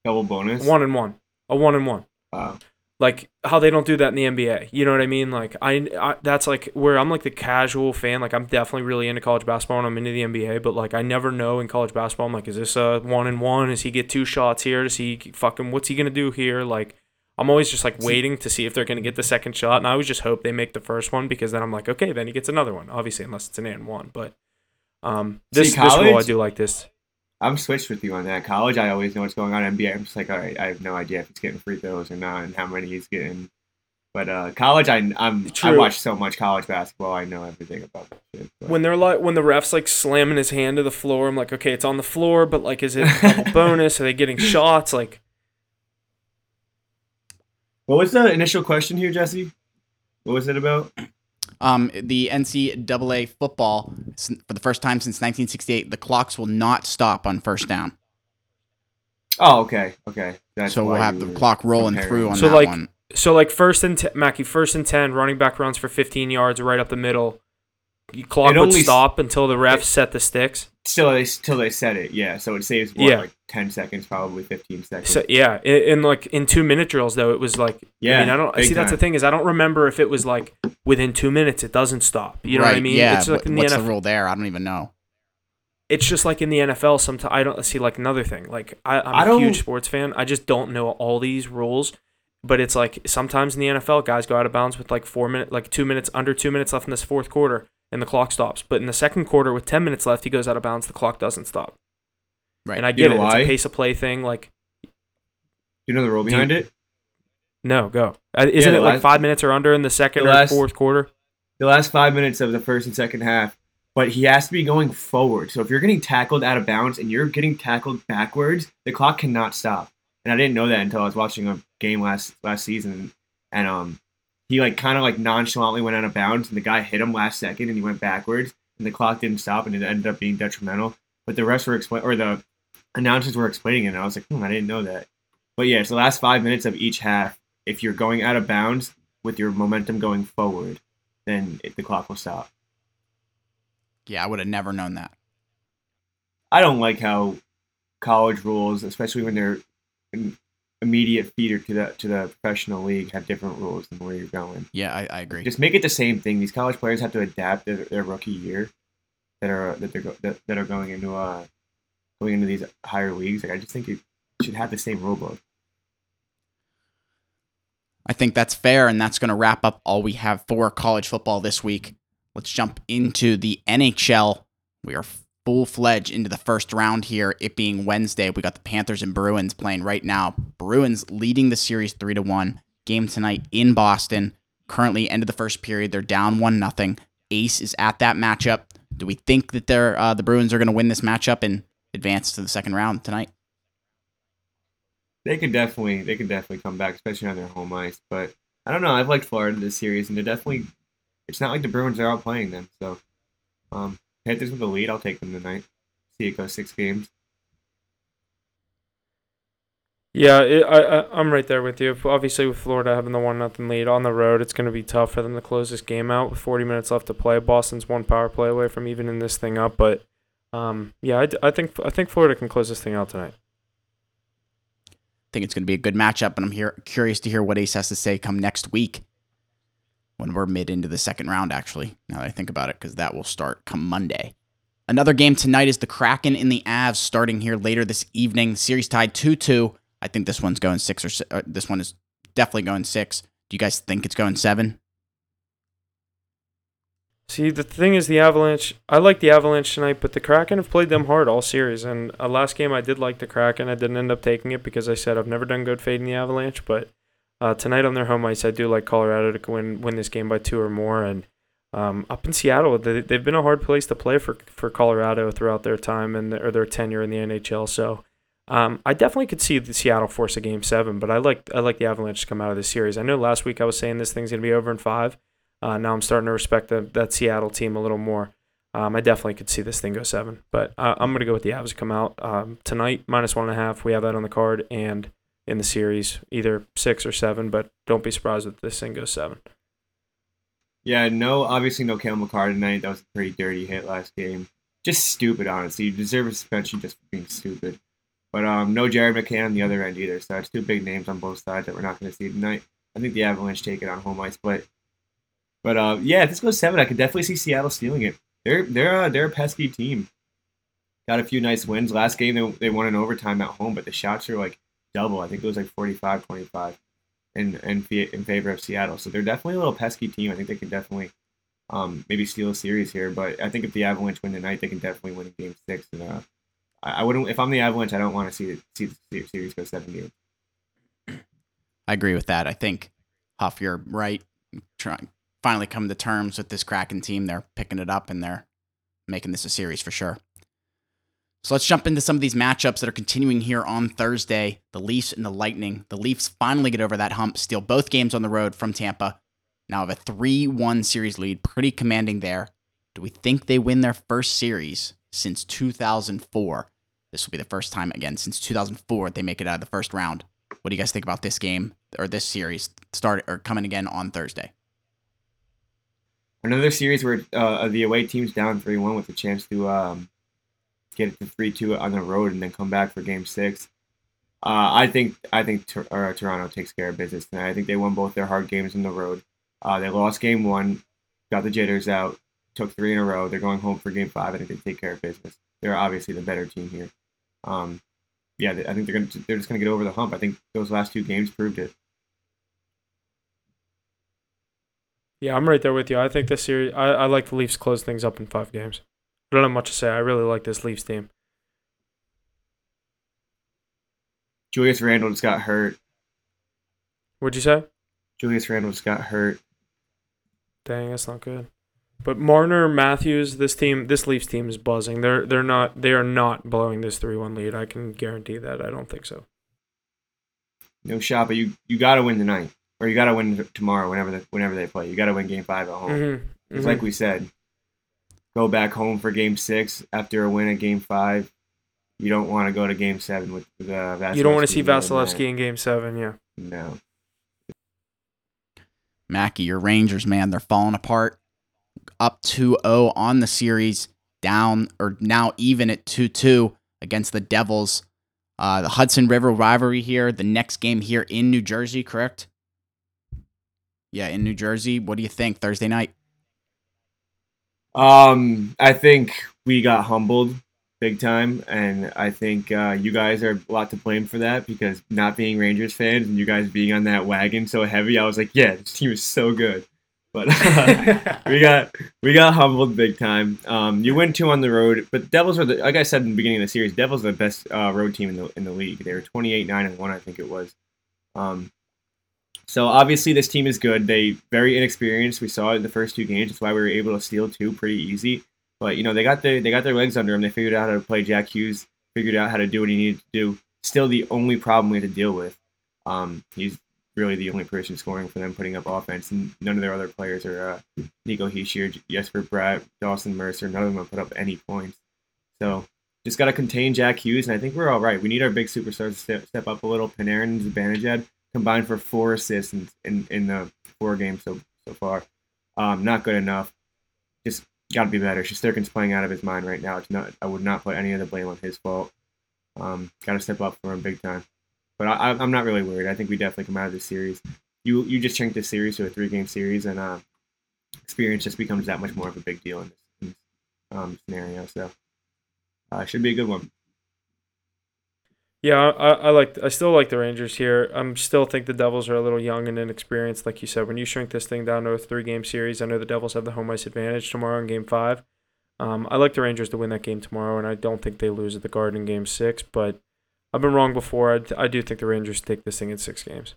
Double bonus. one and one. A one and one. Wow. like how they don't do that in the NBA you know what I mean? Like I, I that's like where I'm like the casual fan. Like I'm definitely really into college basketball and I'm into the NBA but like I never know in college basketball I'm like is this a one and one? Is he get two shots here? Does he fucking what's he gonna do here? Like I'm always just like waiting to see if they're going to get the second shot, and I always just hope they make the first one because then I'm like, okay, then he gets another one. Obviously, unless it's an and one, but um, this See, this rule I do like this. I'm switched with you on that. College, I always know what's going on. NBA, I'm just like, all right, I have no idea if he's getting free throws or not, and how many he's getting. But uh, college, I I'm I watch so much college basketball. I know everything about that shit. But When they're like when the refs like slamming his hand to the floor, I'm like, okay, it's on the floor, but like, is it a bonus? Are they getting shots? Like, what was the initial question here, Jesse? What was it about? Um, the NCAA football for the first time since 1968, the clocks will not stop on first down. Oh, okay, okay. That's so we'll have the clock rolling comparing. through on So, that like, one. so like first and ten, Mackey, first and ten, running back runs for 15 yards right up the middle. You clock It would only stop until the refs it- set the sticks. Till they till they said it, yeah. So it saves what, Yeah. like ten seconds, probably fifteen seconds. So yeah, in, in like in two minute drills though, it was like yeah, I mean, I don't big see. That's the thing is, I don't remember if it was like within two minutes it doesn't stop. You know right, what I mean? Yeah. It's like in the what's NFL. the rule there? I don't even know. it's just like in the NFL. Sometimes I don't see like another thing. Like I, I'm I a don't- huge sports fan. I just don't know all these rules. But it's like sometimes in the NFL, guys go out of bounds with like four minutes, like two minutes, under two minutes left in this fourth quarter, and the clock stops. But in the second quarter, with ten minutes left, he goes out of bounds. The clock doesn't stop. Right. And I You get know it. It's a pace of play thing. Like Do You know the rule behind you- it? no, go. Uh, Isn't the it like last- five minutes or under in the second the or last- fourth quarter? The last five minutes of the first and second half, but he has to be going forward. So if you're getting tackled out of bounds and you're getting tackled backwards, the clock cannot stop. And I didn't know that until I was watching a game last last season, and um, he like kind of like nonchalantly went out of bounds, and the guy hit him last second, and he went backwards, and the clock didn't stop, and it ended up being detrimental. But the rest were explain or the announcers were explaining it, and I was like, hmm, I didn't know that. But yeah, it's the last five minutes of each half. If you're going out of bounds with your momentum going forward, then it, the clock will stop. Yeah, I would have never known that. I don't like how college rules, especially when they're immediate feeder to the to the professional league, have different rules than where you're going. Yeah, I, I agree. Just make it the same thing. These college players have to adapt their, their rookie year that are that they're go, that, that are going into uh going into these higher leagues. Like I just think it should have the same rule book. I think that's fair, and that's going to wrap up all we have for college football this week. Let's jump into the NHL. We are full fledged into the first round here. It being Wednesday, we got the Panthers and Bruins playing right now. Bruins leading the series three to one. Game tonight in Boston. Currently, end of the first period, they're down one nothing. Ace is at that matchup. Do we think that they're uh, the Bruins are going to win this matchup and advance to the second round tonight? They could definitely they could definitely come back, especially on their home ice. But I don't know. I've liked Florida this series, and they're definitely. It's not like the Bruins are out playing them. So, um, Panthers with the lead. I'll take them tonight. See it go six games. Yeah, it, I, I I'm right there with you. Obviously, with Florida having the one nothing lead on the road, it's going to be tough for them to close this game out with 40 minutes left to play. Boston's one power play away from evening this thing up, but um, yeah, I, d- I think I think Florida can close this thing out tonight. I think it's going to be a good matchup, and I'm here curious to hear what Ace has to say come next week when we're mid into the second round. Actually, now that I think about it, because that will start come Monday. Another game tonight is the Kraken in the Avs starting here later this evening. Series tied two two. I think this one's going six or si- uh, this one is definitely going six. Do you guys think it's going seven? See, the thing is, the Avalanche. I like the Avalanche tonight, but the Kraken have played them hard all series. And uh, last game, I did like the Kraken. I didn't end up taking it because I said I've never done good fading the Avalanche. But uh, tonight on their home ice, I do like Colorado to win win this game by two or more. And um, up in Seattle, they, they've been a hard place to play for for Colorado throughout their time and or their tenure in the NHL. So. Um, I definitely could see the Seattle force a game seven, but I like I like the Avalanche to come out of this series. I know last week I was saying this thing's gonna be over in five. Uh, now I'm starting to respect the, that Seattle team a little more. Um, I definitely could see this thing go seven, but uh, I'm going to go with the Avs to come out um, tonight, minus one and a half. We have that on the card, and in the series, either six or seven, but don't be surprised if this thing goes seven. Yeah, no, obviously no Cale Makar tonight. That was a pretty dirty hit last game. Just stupid, honestly. You deserve a suspension just for being stupid. But um, no Jared McCann on the other end either. So that's two big names on both sides that we're not going to see tonight. I think the Avalanche take it on home ice, but but uh, yeah, if this goes seven, I could definitely see Seattle stealing it. They're they're uh, they're a pesky team. Got a few nice wins. Last game they, they won in overtime at home, but the shots are like double. I think it was like 45-25 in in in favor of Seattle. So they're definitely a little pesky team. I think they can definitely um, maybe steal a series here. But I think if the Avalanche win tonight, they can definitely win in Game Six. And uh, I, wouldn't. If I'm the Avalanche, I don't want to see it, see the series go seven games. I agree with that. I think Huf, you're right. Trying finally come to terms with this Kraken team. They're picking it up and they're making this a series for sure. So let's jump into some of these matchups that are continuing here on Thursday. The Leafs and the Lightning. The Leafs finally get over that hump, steal both games on the road from Tampa. Now have a 3 1 series lead, pretty commanding there. Do we think they win their first series since 2004? This will be the first time again since 2004 they make it out of the first round. What do you guys think about this game or this series start or coming again on Thursday? Another series where uh, the away team's down three one with a chance to um, get it to three two on the road and then come back for Game Six. Uh, I think I think or, Toronto takes care of business tonight. I think they won both their hard games on the road. Uh, they lost Game One, got the jitters out, took three in a row. They're going home for Game Five. I think they take care of business. they're obviously the better team here. Um, yeah, I think they're gonna they're just gonna get over the hump. I think those last two games proved it. Yeah, I'm right there with you. I think this series, I, I like the Leafs close things up in five games. I don't have much to say. I really like this Leafs team. Julius Randle just got hurt. What'd you say? Julius Randle just got hurt. Dang, that's not good. But Marner, Matthews, this team, this Leafs team is buzzing. They're they're not they are not blowing this three one lead. I can guarantee that. I don't think so. No shot, but you you got to win tonight, or you got to win tomorrow. Whenever the, whenever they play, you got to win Game Five at home. Mm-hmm. It's like we said. Go back home for Game Six after a win at Game Five. You don't want to go to Game Seven with the. Uh, you don't want to see Vasilevskiy in Game Seven, yeah. No. Mackey, your Rangers, man, they're falling apart. Up 2-0 on the series, down or now even at 2-2 against the Devils. Uh, the Hudson River rivalry here, the next game here in New Jersey, correct? Yeah, in New Jersey. What do you think Thursday night? Um, I think we got humbled big time, and I think uh, you guys are a lot to blame for that because not being Rangers fans and you guys being on that wagon so heavy, I was like, yeah, this team is so good, but we got we got humbled big time. Um, you win two on the road, but Devils are the like I said in the beginning of the series, Devils are the best uh, road team in the in the league. They were twenty eight nine and one, I think it was. Um, so obviously this team is good. They very inexperienced. We saw it in the first two games. That's why we were able to steal two pretty easy. But you know they got their they got their legs under them. They figured out how to play Jack Hughes. Figured out how to do what he needed to do. Still the only problem we had to deal with. Um, he's really the only person scoring for them, putting up offense, and none of their other players are uh, Nico Hischier, Jesper Bratt, Dawson Mercer. None of them have put up any points. So just got to contain Jack Hughes, and I think we're all right. We need our big superstars to step, step up a little. Panarin and Zibanejad combined for four assists in, in, in the four games so so far. Um, not good enough. Just got to be better. Shesterkin's playing out of his mind right now. It's not. I would not put any of the blame on his fault. Um, got to step up for him big time. But I, I'm not really worried. I think we definitely come out of this series. You you just changed this series to a three game series, and uh, experience just becomes that much more of a big deal in this, in this um, scenario. So uh, should be a good one. Yeah, I, I like I still like the Rangers here. I'm still think the Devils are a little young and inexperienced, like you said. When you shrink this thing down to a three game series, I know the Devils have the home ice advantage tomorrow in Game Five. Um, I like the Rangers to win that game tomorrow, and I don't think they lose at the Garden in Game Six. But I've been wrong before. I, I do think the Rangers take this thing in six games.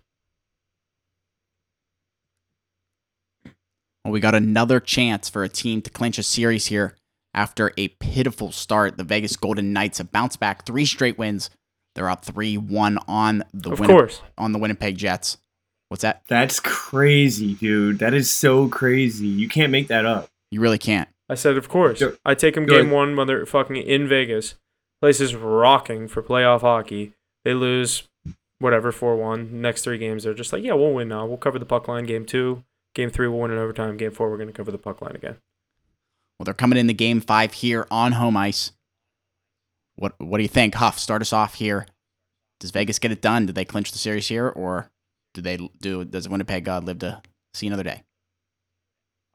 Well, we got another chance for a team to clinch a series here after a pitiful start. The Vegas Golden Knights have bounced back three straight wins they're up three one on the of course on the Winnipeg Jets. What's that? That's crazy, dude. That is so crazy. You can't make that up. You really can't. I said, of course. Go, I take them game one when they're fucking in Vegas. Place is rocking for playoff hockey. They lose, whatever, 4 1. Next three games, they're just like, yeah, we'll win now. We'll cover the puck line game two. Game three, we'll win in overtime. Game four, we're going to cover the puck line again. Well, they're coming into game five here on home ice. What What do you think, Huf? Start us off here. Does Vegas get it done? Do they clinch the series here, or do they do? Does Winnipeg God live to see another day?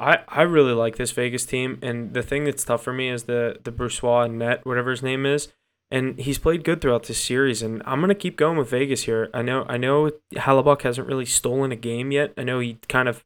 I, I really like this Vegas team, and the thing that's tough for me is the the Brossoit net, whatever his name is, and he's played good throughout this series. And I'm gonna keep going with Vegas here. I know I know Hellebuyck hasn't really stolen a game yet. I know he kind of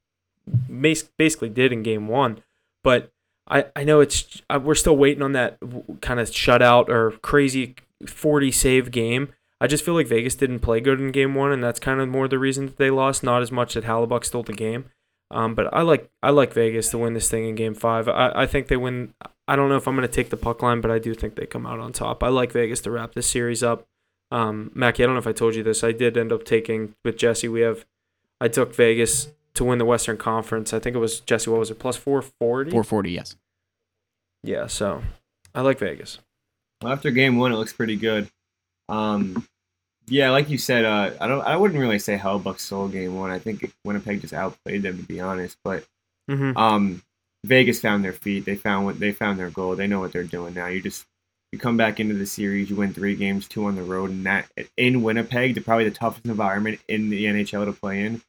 basically did in game one, but I, I know it's we're still waiting on that kind of shutout or crazy 40 save game. I just feel like Vegas didn't play good in game one, and that's kind of more the reason that they lost. Not as much that Hellebuyck stole the game. Um, but I like I like Vegas to win this thing in game five. I, I think they win. I don't know if I'm going to take the puck line, but I do think they come out on top. I like Vegas to wrap this series up. Um, Mackey, I don't know if I told you this. I did end up taking with Jesse. We have I took Vegas to win the Western Conference. I think it was Jesse. What was it? Plus four forty. Four forty. Yes. Yeah. So I like Vegas. Well, after game one, it looks pretty good. Um, yeah, like you said, uh, I don't. I wouldn't really say Hellebuyck stole game one. I think Winnipeg just outplayed them, to be honest. But mm-hmm. um, Vegas found their feet. They found what they found their goal. They know what they're doing now. You just you come back into the series. You win three games, two on the road, and that in Winnipeg, the probably the toughest environment in the NHL to play in.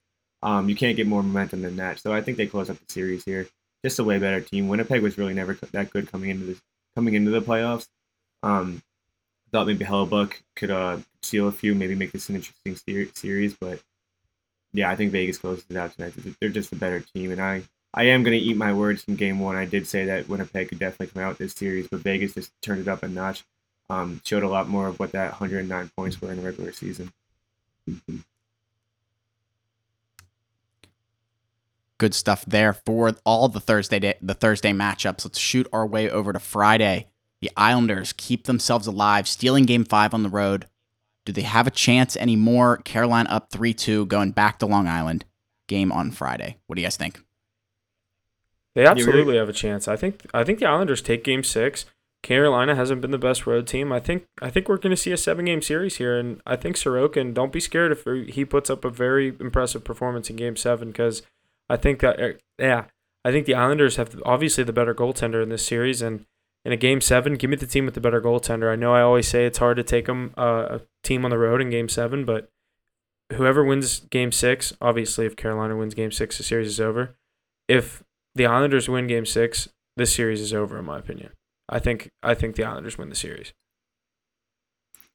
Um, you can't get more momentum than that. So I think they close up the series here. Just a way better team. Winnipeg was really never that good coming into this coming into the playoffs. Um, thought maybe Hellebuyck could uh, steal a few, maybe make this an interesting ser- series. But yeah, I think Vegas closes it out tonight. They're just a better team, and I I am going to eat my words from game one. I did say that Winnipeg could definitely come out this series, but Vegas just turned it up a notch. Um, showed a lot more of what that 109 points were in the regular season. Good stuff there for all the Thursday day, the Thursday matchups. Let's shoot our way over to Friday. The Islanders keep themselves alive, stealing Game Five on the road. Do they have a chance anymore? Carolina up three two, going back to Long Island. Game on Friday. What do you guys think? They absolutely have a chance. I think I think the Islanders take game six. Carolina hasn't been the best road team. I think I think we're going to see a seven game series here, and I think Sorokin. Don't be scared if he puts up a very impressive performance in Game Seven, because I think that uh, yeah, I think the Islanders have obviously the better goaltender in this series, and in a Game Seven, give me the team with the better goaltender. I know I always say it's hard to take them uh, a team on the road in Game Seven, but whoever wins Game Six, obviously, if Carolina wins Game Six, the series is over. If the Islanders win Game Six, this series is over, in my opinion. I think I think the Islanders win the series.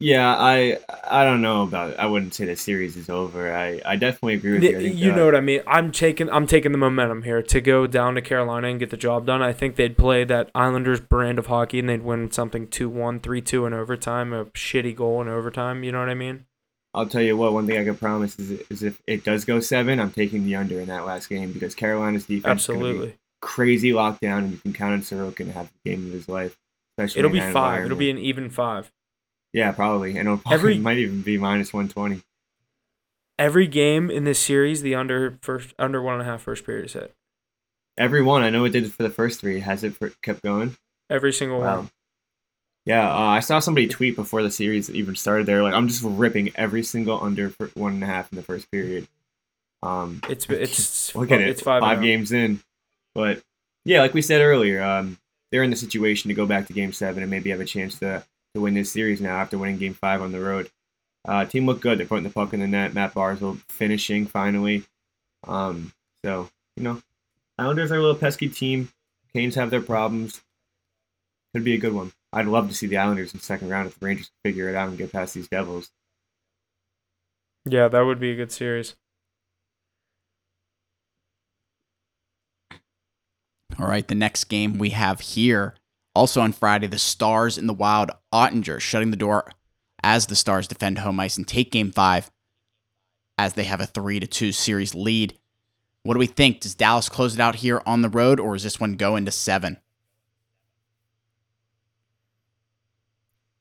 Yeah, I I don't know about it. I wouldn't say the series is over. I, I definitely agree with you. you uh, know what I mean. I'm taking I'm taking the momentum here to go down to Carolina and get the job done. I think they'd play that Islanders brand of hockey and they'd win something 2-1, 3-2 in overtime, a shitty goal in overtime. You know what I mean? I'll tell you what. One thing I can promise is, is if it does go seven, I'm taking the under in that last game because Carolina's defense absolutely crazy lockdown, and you can count on Sorokin to have the game of his life. It'll be five. It'll be an even five. Yeah, probably, and it'll probably, every, might even be minus one twenty. Every game in this series, the under first under one and a half first period is hit. Every one. I know it did for the first three. Has it for, kept going? Every single wow. one. Yeah, uh, I saw somebody tweet before the series even started. There, like, I'm just ripping every single under for one and a half in the first period. Um, it's it's look at it. It's five, five games in, but yeah, like we said earlier, um, they're in the situation to go back to Game Seven and maybe have a chance to to win this series now after winning Game Five on the road. Uh, team looked good. They're putting the puck in the net. Matt Barzal finishing finally. Um, so you know, Islanders are a little pesky team. Canes have their problems. Could be a good one. I'd love to see the Islanders in the second round if the Rangers figure it out and get past these Devils. Yeah, that would be a good series. All right, the next game we have here, also on Friday, the Stars in the Wild, Oettinger shutting the door as the Stars defend home ice and take game five as they have a 3 to 2 series lead. What do we think? Does Dallas close it out here on the road, or is this one go into seven?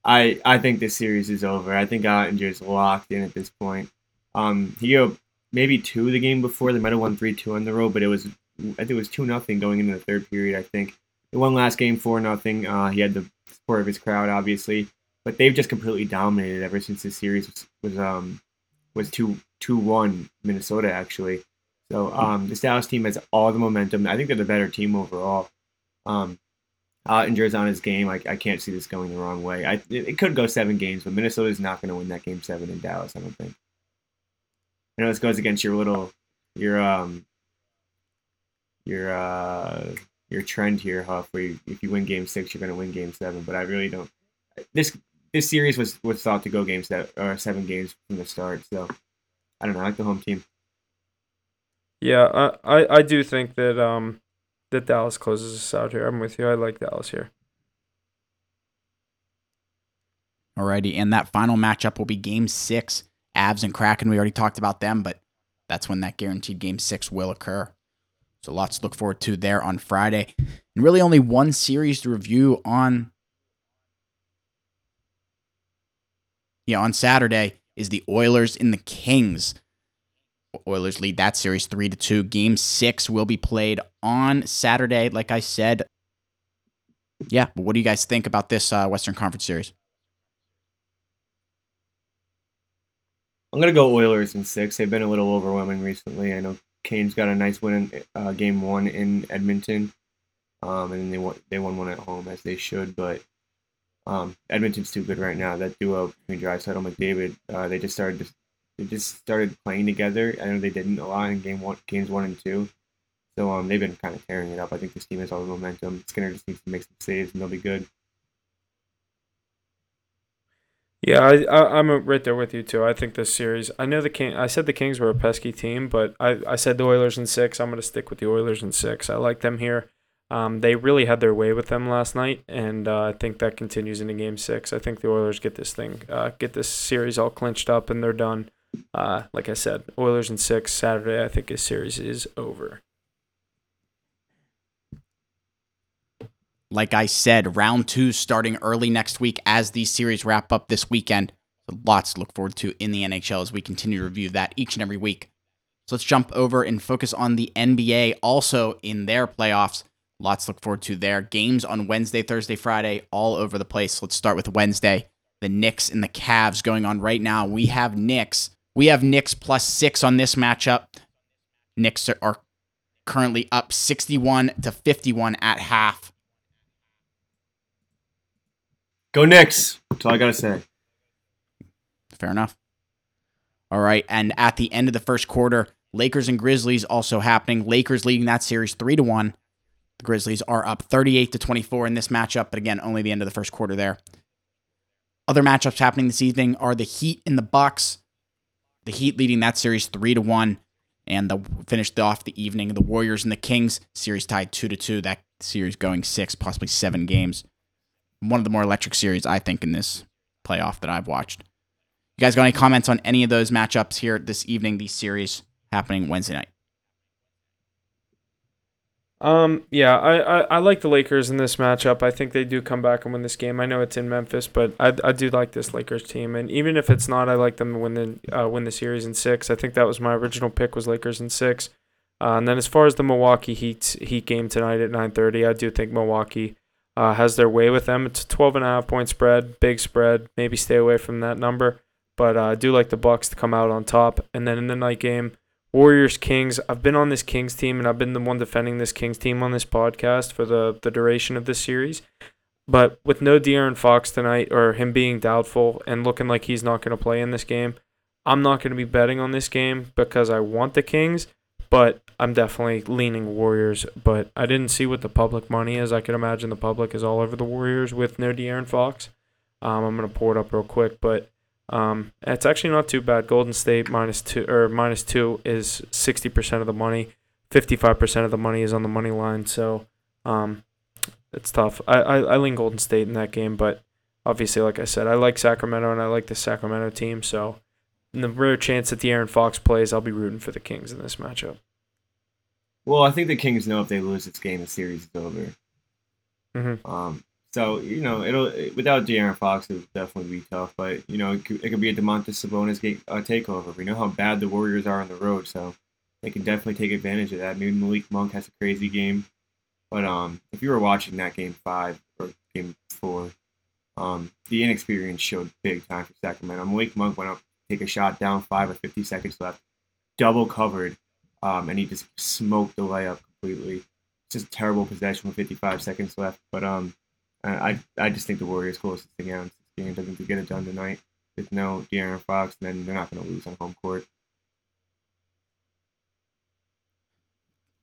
I I think this series is over. I think Oettinger's locked in at this point. Um, he go maybe two the game before. They might have won three two on the road, but it was I think it was two nothing going into the third period. I think won last game four nothing. Uh, he had the support of his crowd, obviously, but they've just completely dominated ever since this series was, was um was two two one Minnesota actually. So um, this Dallas team has all the momentum. I think they're the better team overall. Um, Oettinger's on his game. I, I can't see this going the wrong way. I it, it could go seven games, but Minnesota's not going to win that game seven in Dallas. I don't think. I know this goes against your little your um your uh your trend here, Huf. Where you, if you win game six, you're going to win game seven. But I really don't. This this series was was thought to go game seven or seven games from the start. So I don't know. I like the home team. Yeah, I, I, I do think that um that Dallas closes us out here. I'm with you. I like Dallas here. Alrighty, and that final matchup will be Game Six. Avs and Kraken. We already talked about them, but that's when that guaranteed Game Six will occur. So lots to look forward to there on Friday, and really only one series to review on. Yeah, on Saturday is the Oilers in the Kings. Oilers lead that series 3 to 2. Game 6 will be played on Saturday like I said. Yeah, but what do you guys think about this uh, Western Conference series? I'm going to go Oilers in 6. They've been a little overwhelming recently. I know Canes got a nice win in uh, game 1 in Edmonton. Um, and they won, they won one at home as they should, but um, Edmonton's too good right now. That duo between Draisaitl and McDavid, uh, they just started to they just started playing together. I know they didn't a lot in game one, games one and two. So um, they've been kind of tearing it up. I think this team has all the momentum. Skinner just needs to make some saves and they'll be good. Yeah, I, I I'm right there with you too. I think this series. I know the King. I said the Kings were a pesky team, but I, I said the Oilers in six. I'm gonna stick with the Oilers in six. I like them here. Um, they really had their way with them last night, and uh, I think that continues into Game Six. I think the Oilers get this thing, uh, get this series all clinched up, and they're done. Uh, like I said, Oilers in six Saturday. I think this series is over. Like I said, round two starting early next week as these series wrap up this weekend. Lots to look forward to in the NHL as we continue to review that each and every week. So let's jump over and focus on the NBA also in their playoffs. Lots to look forward to there. Games on Wednesday, Thursday, Friday, all over the place. Let's start with Wednesday. The Knicks and the Cavs going on right now. We have Knicks. We have Knicks plus six on this matchup. Knicks are currently up 61 to 51 at half. Go Knicks. That's all I gotta say. Fair enough. All right, and at the end of the first quarter, Lakers and Grizzlies also happening. Lakers leading that series three to one. The Grizzlies are up 38 to 24 in this matchup, but again, only the end of the first quarter there. Other matchups happening this evening are the Heat and the Bucks. The Heat leading that series three to one, and the finished off the evening. The Warriors and the Kings series tied two to two. That series going six, possibly seven games. One of the more electric series I think in this playoff that I've watched. You guys got any comments on any of those matchups here this evening? These series happening Wednesday night. Um, yeah, I, I, I like the Lakers in this matchup. I think they do come back and win this game. I know it's in Memphis, but I, I do like this Lakers team, and even if it's not, I like them to win the uh, win the series in six. I think that was my original pick was Lakers in six. Uh, and then as far as the Milwaukee Heat Heat game tonight at nine thirty, I do think Milwaukee uh, has their way with them. It's a 12 and a half point spread, big spread. Maybe stay away from that number, but uh, I do like the Bucks to come out on top. And then in the night game. Warriors Kings. I've been on this Kings team and I've been the one defending this Kings team on this podcast for the, the duration of this series. But with no De'Aaron Fox tonight or him being doubtful and looking like he's not going to play in this game, I'm not going to be betting on this game because I want the Kings, but I'm definitely leaning Warriors. But I didn't see what the public money is. I can imagine the public is all over the Warriors with no De'Aaron Fox. Um, I'm to pour it up real quick, but um, it's actually not too bad. Golden State minus two or minus two is sixty percent of the money. Fifty-five percent of the money is on the money line. So, um, it's tough. I, I I lean Golden State in that game, but obviously, like I said, I like Sacramento and I like the Sacramento team. So, in the rare chance that De'Aaron Fox plays, I'll be rooting for the Kings in this matchup. Well, I think the Kings know if they lose this game, the series is over. Mm-hmm. Um, so you know, it'll without De'Aaron Fox, it would definitely be tough. But you know, it could, it could be a Domantas Sabonis game, uh, takeover. We know how bad the Warriors are on the road, so they can definitely take advantage of that. Maybe Malik Monk has a crazy game, but um, if you were watching that game five or game four, um, the inexperience showed big time for Sacramento. Malik Monk went up, take a shot down five with 50 seconds left, double covered, um, and he just smoked the layup completely. It's just a terrible possession with 55 seconds left, but um I I just think the Warriors close this thing out in. I think they get it done tonight with no De'Aaron Fox, and then they're not going to lose on home court.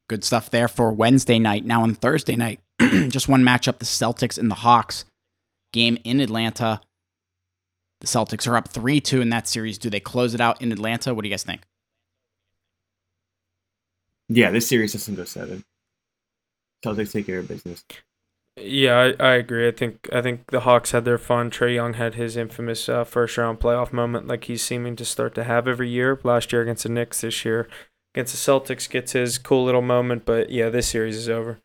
Good stuff there for Wednesday night. Now on Thursday night, just one matchup: the Celtics and the Hawks. Game in Atlanta. The Celtics are up three two in that series. Do they close it out in Atlanta? What do you guys think? Yeah, this series doesn't go seven. Celtics take care of business. Yeah, I, I agree. I think I think the Hawks had their fun. Trae Young had his infamous uh, first round playoff moment, like he's seeming to start to have every year. Last year against the Knicks, this year against the Celtics gets his cool little moment. But yeah, this series is over.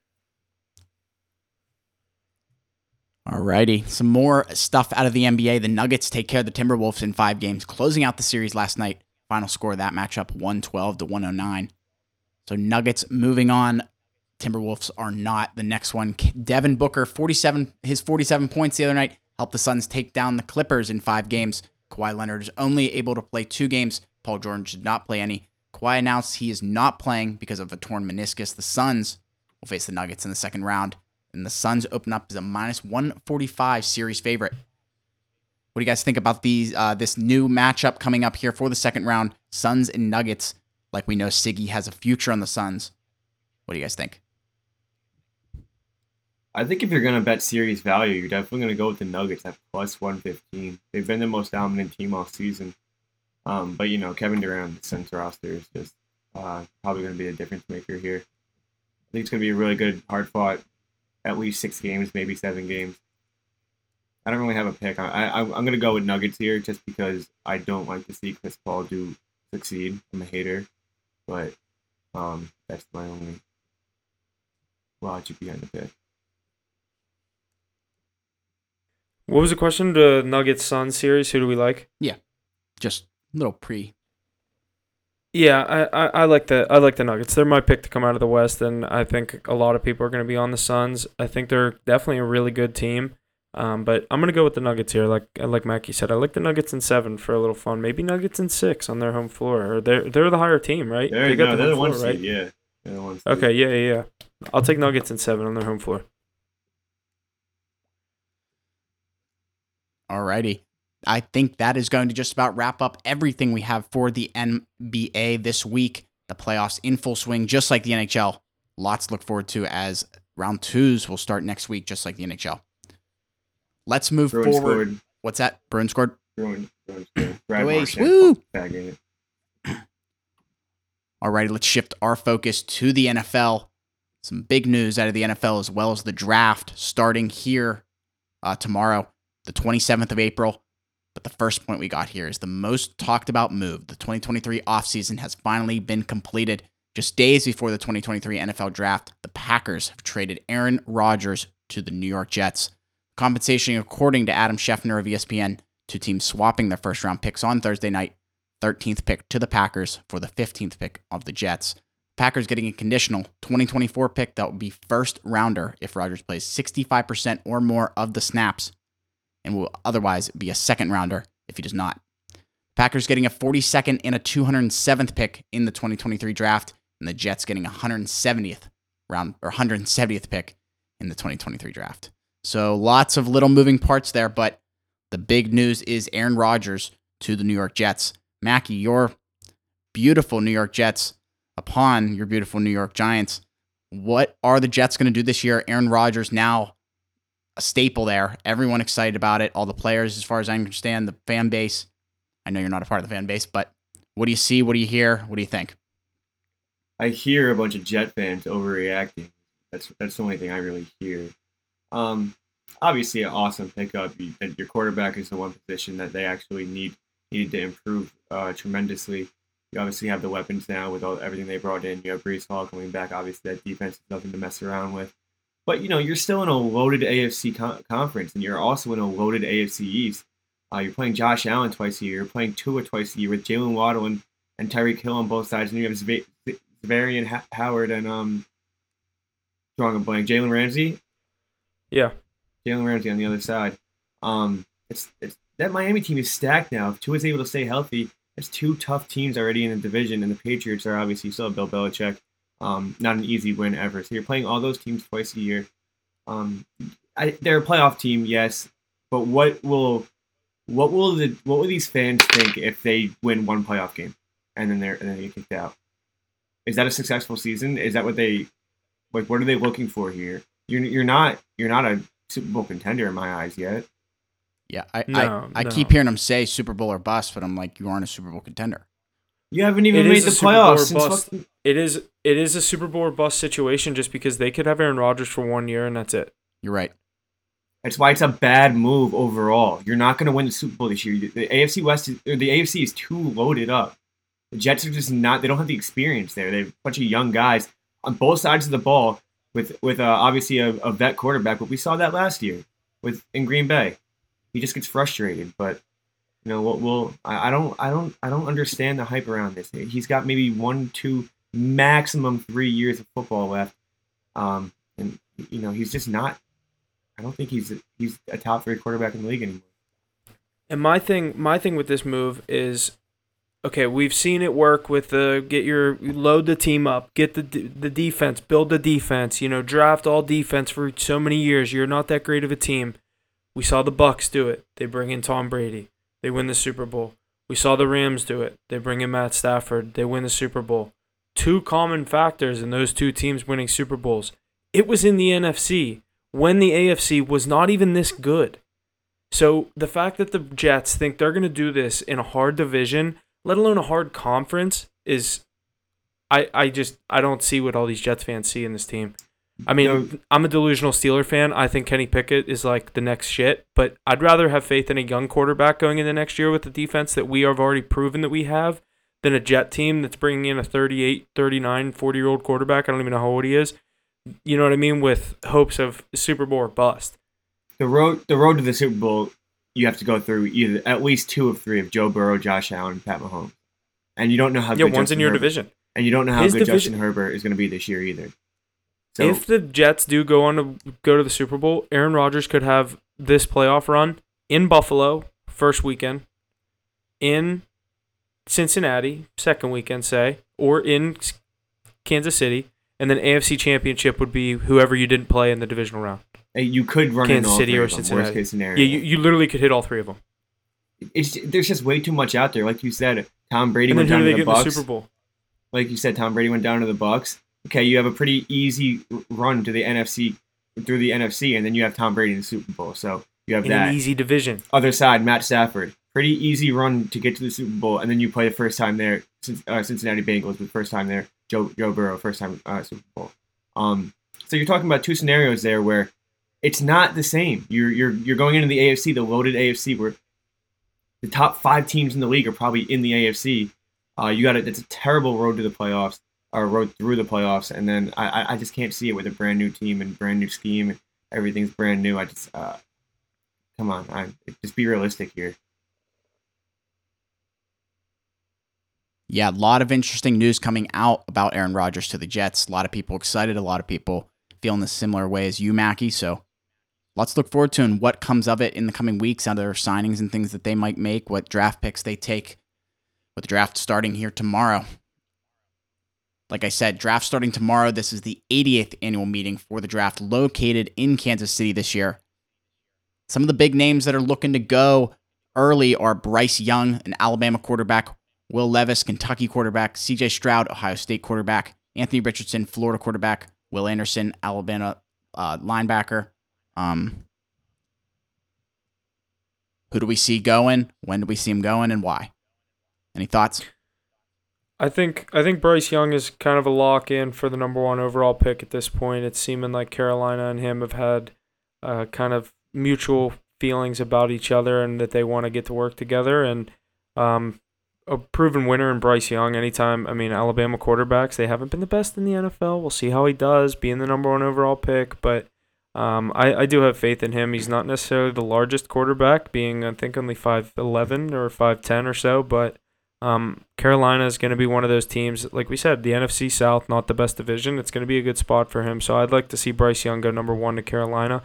Alrighty, some more stuff out of the NBA. The Nuggets take care of the Timberwolves in five games, closing out the series last night. Final score of that matchup: one twelve to one hundred nine. So Nuggets moving on Timberwolves are not the next one. Devin Booker, 47, his 47 points the other night helped the Suns take down the Clippers in five games. Kawhi Leonard is only able to play two games. Paul George did not play any. Kawhi announced he is not playing because of a torn meniscus. The Suns will face the Nuggets in the second round, and the Suns open up as a minus 145 series favorite. What do you guys think about these uh, this new matchup coming up here for the second round? Suns and Nuggets. Like we know, Siggie has a future on the Suns. What do you guys think? I think if you're gonna bet series value, you're definitely gonna go with the Nuggets at plus one fifteen. They've been the most dominant team all season. Um, but you know, Kevin Durant, the Suns roster is just uh, probably gonna be a difference maker here. I think it's gonna be a really good, hard fought, at least six games, maybe seven games. I don't really have a pick. I, I I'm gonna go with Nuggets here just because I don't like to see Chris Paul do succeed. I'm a hater, but um, that's my only logic behind the pick. What was the question? The Nuggets Sun series. Who do we like? Yeah, just a little pre. Yeah, I, I, I like the I like the Nuggets. They're my pick to come out of the West, and I think a lot of people are going to be on the Suns. I think they're definitely a really good team. Um, but I'm gonna go with the Nuggets here. Like like Mackey said, I like the Nuggets in seven for a little fun. Maybe Nuggets in six on their home floor. Or they're they're the higher team, right? They're, they got no, the they're the home floor, seed, right? yeah. The. Okay, yeah, yeah, yeah. I'll take Nuggets in seven on their home floor. Alrighty. I think that is going to just about wrap up everything we have for the NBA this week. The playoffs in full swing, just like the NHL. Lots to look forward to as round twos will start next week, just like the NHL. Let's move Bruins forward. scored. What's that? Bruin scored. Bruins, Bruins scored. Brad. Woo! it. Alrighty, let's shift our focus to the NFL. Some big news out of the NFL as well as the draft starting here uh, tomorrow, the 27th of April. But the first point we got here is the most talked about move. The 2023 offseason has finally been completed. Just days before the 2023 NFL draft, the Packers have traded Aaron Rodgers to the New York Jets. Compensation, according to Adam Schefter of ESPN, two teams swapping their first round picks on Thursday night 13th pick to the Packers for the 15th pick of the Jets. Packers getting a conditional 2024 pick that will be first rounder if Rodgers plays 65% or more of the snaps and will otherwise be a second rounder if he does not. Packers getting a 42nd and a 207th pick in the 2023 draft and the Jets getting a 170th round or 170th pick in the 2023 draft. So lots of little moving parts there, but the big news is Aaron Rodgers to the New York Jets. Mackey, your beautiful New York Jets upon your beautiful New York Giants. What are the Jets going to do this year? Aaron Rodgers now a staple there. Everyone excited about it. All the players, as far as I understand, the fan base. I know you're not a part of the fan base, but what do you see? What do you hear? What do you think? I hear a bunch of Jet fans overreacting. That's that's the only thing I really hear. Um, obviously, an awesome pickup. You, your quarterback is the one position that they actually need needed to improve uh, tremendously. You obviously have the weapons now with all everything they brought in. You have Breece Hall coming back. Obviously, that defense is nothing to mess around with. But you know, you're still in a loaded AFC con- conference, and you're also in a loaded AFC East. Uh, you're playing Josh Allen twice a year. You're playing Tua twice a year with Jaylen Waddle and, and Tyreek Hill on both sides, and you have Zavarian ha- Howard and um, drawing a Jalen Ramsey. Yeah. Jalen Ramsey on the other side. Um, it's it's that Miami team is stacked now. If Tua's able to stay healthy, there's two tough teams already in the division, and the Patriots are obviously still Bill Belichick. Um, not an easy win ever. So you're playing all those teams twice a year. Um, I, they're a playoff team, yes, but what will what will the what will these fans think if they win one playoff game and then they're and then they get kicked out? Is that a successful season? Is that what they like? What are they looking for here? You're you're not you're not a Super Bowl contender in my eyes yet. Yeah, I No, I, I keep hearing them say Super Bowl or bust, but I'm like, you aren't a Super Bowl contender. You haven't even It made the a Super Bowl playoffs since bust. fucking- It is it is a Super Bowl or bust situation just because they could have Aaron Rodgers for one year and that's it. You're right. That's why it's a bad move overall. You're not going to win the Super Bowl this year. The AFC West, is, or the AFC is too loaded up. The Jets are just not. They don't have the experience there. They have a bunch of young guys on both sides of the ball with with uh, obviously a, a vet quarterback. But we saw that last year with in Green Bay. He just gets frustrated. But you know what? We'll. I, I don't. I don't. I don't understand the hype around this. He's got maybe one, two, maximum three years of football left. Um, and you know he's just not I don't think he's he's a top three quarterback in the league anymore. And my thing, my thing with this move is, okay, we've seen it work with the get your load the team up, get the the defense, build the defense. You know, draft all defense for so many years. You're not that great of a team. We saw the Bucks do it. They bring in Tom Brady. They win the Super Bowl. We saw the Rams do it. They bring in Matt Stafford. They win the Super Bowl. Two common factors in those two teams winning Super Bowls. It was in the NFC. when the AFC was not even this good. So the fact that the Jets think they're going to do this in a hard division, let alone a hard conference, is I I just I don't see what all these Jets fans see in this team. I mean, No. I'm a delusional Steeler fan. I think Kenny Pickett is like the next shit, but I'd rather have faith in a young quarterback going into next year with the defense that we have already proven that we have than a Jet team that's bringing in a 38, 39, 40 year old quarterback. I don't even know how old he is. You know what I mean? With hopes of Super Bowl or bust. the road the road to the Super Bowl, you have to go through either at least two of three of Joe Burrow, Josh Allen, and Pat Mahomes, and you don't know how Yeah, good one's in your Herbert- division. and you don't know how His good division- Justin Herbert is going to be this year either. So if the Jets do go on to go to the Super Bowl, Aaron Rodgers could have this playoff run in Buffalo first weekend, in Cincinnati second weekend, say, or in Kansas City, and then AFC Championship would be whoever you didn't play in the divisional round. Uh, you could run in Kansas all City three or Cincinnati. Worst case scenario. Yeah, you, you literally could hit all three of them. it's there's just way too much out there. Like you said, Tom Brady went down to the in the Bucks. Super Bowl? like you said, Tom Brady went down to the Bucks. Okay, you have a pretty easy run to the NFC through the NFC, and then you have Tom Brady in the Super Bowl. So you have In that an easy division. other side, Matt Stafford. Pretty easy run to get to the Super Bowl, and then you play the first time there. Uh, Cincinnati Bengals the first time there. Joe Joe Burrow first time uh, Super Bowl. Um, so you're talking about two scenarios there where it's not the same. You're you're you're going into the AFC, the loaded AFC, where the top five teams in the league are probably in the AFC. Uh, you got it. It's a terrible road to the playoffs, or road through the playoffs, and then I I- just can't see it with a brand new team and brand new scheme. Everything's brand new. I just uh, come on, I, just be realistic here. Yeah, a lot of interesting news coming out about Aaron Rodgers to the Jets. A lot of people excited, a lot of people feeling the similar way as you, Mackey. So let's look forward to and what comes of it in the coming weeks, other signings and things that they might make, what draft picks they take with the draft starting here tomorrow. Like I said, draft starting tomorrow. This is the 80th annual meeting for the draft located in Kansas City this year. Some of the big names that are looking to go early are Bryce Young, an Alabama quarterback, Will Levis, Kentucky quarterback, CJ Stroud, Ohio State quarterback, Anthony Richardson, Florida quarterback, Will Anderson, Alabama uh, linebacker. Um, who do we see going? When do we see him going, and why? Any thoughts? I think I think Bryce Young is kind of a lock in for the number one overall pick at this point. It's seeming like Carolina and him have had uh, kind of mutual feelings about each other and that they want to get to work together. And um, a proven winner in Bryce Young. Anytime, I mean, Alabama quarterbacks they haven't been the best in the NFL. We'll see how he does, being the number one overall pick. But um, I I do have faith in him. He's not necessarily the largest quarterback, being I think only five eleven or five ten or so, but. Um, Carolina is going to be one of those teams, like we said, the NFC South, not the best division. It's going to be a good spot for him. So I'd like to see Bryce Young go number one to Carolina.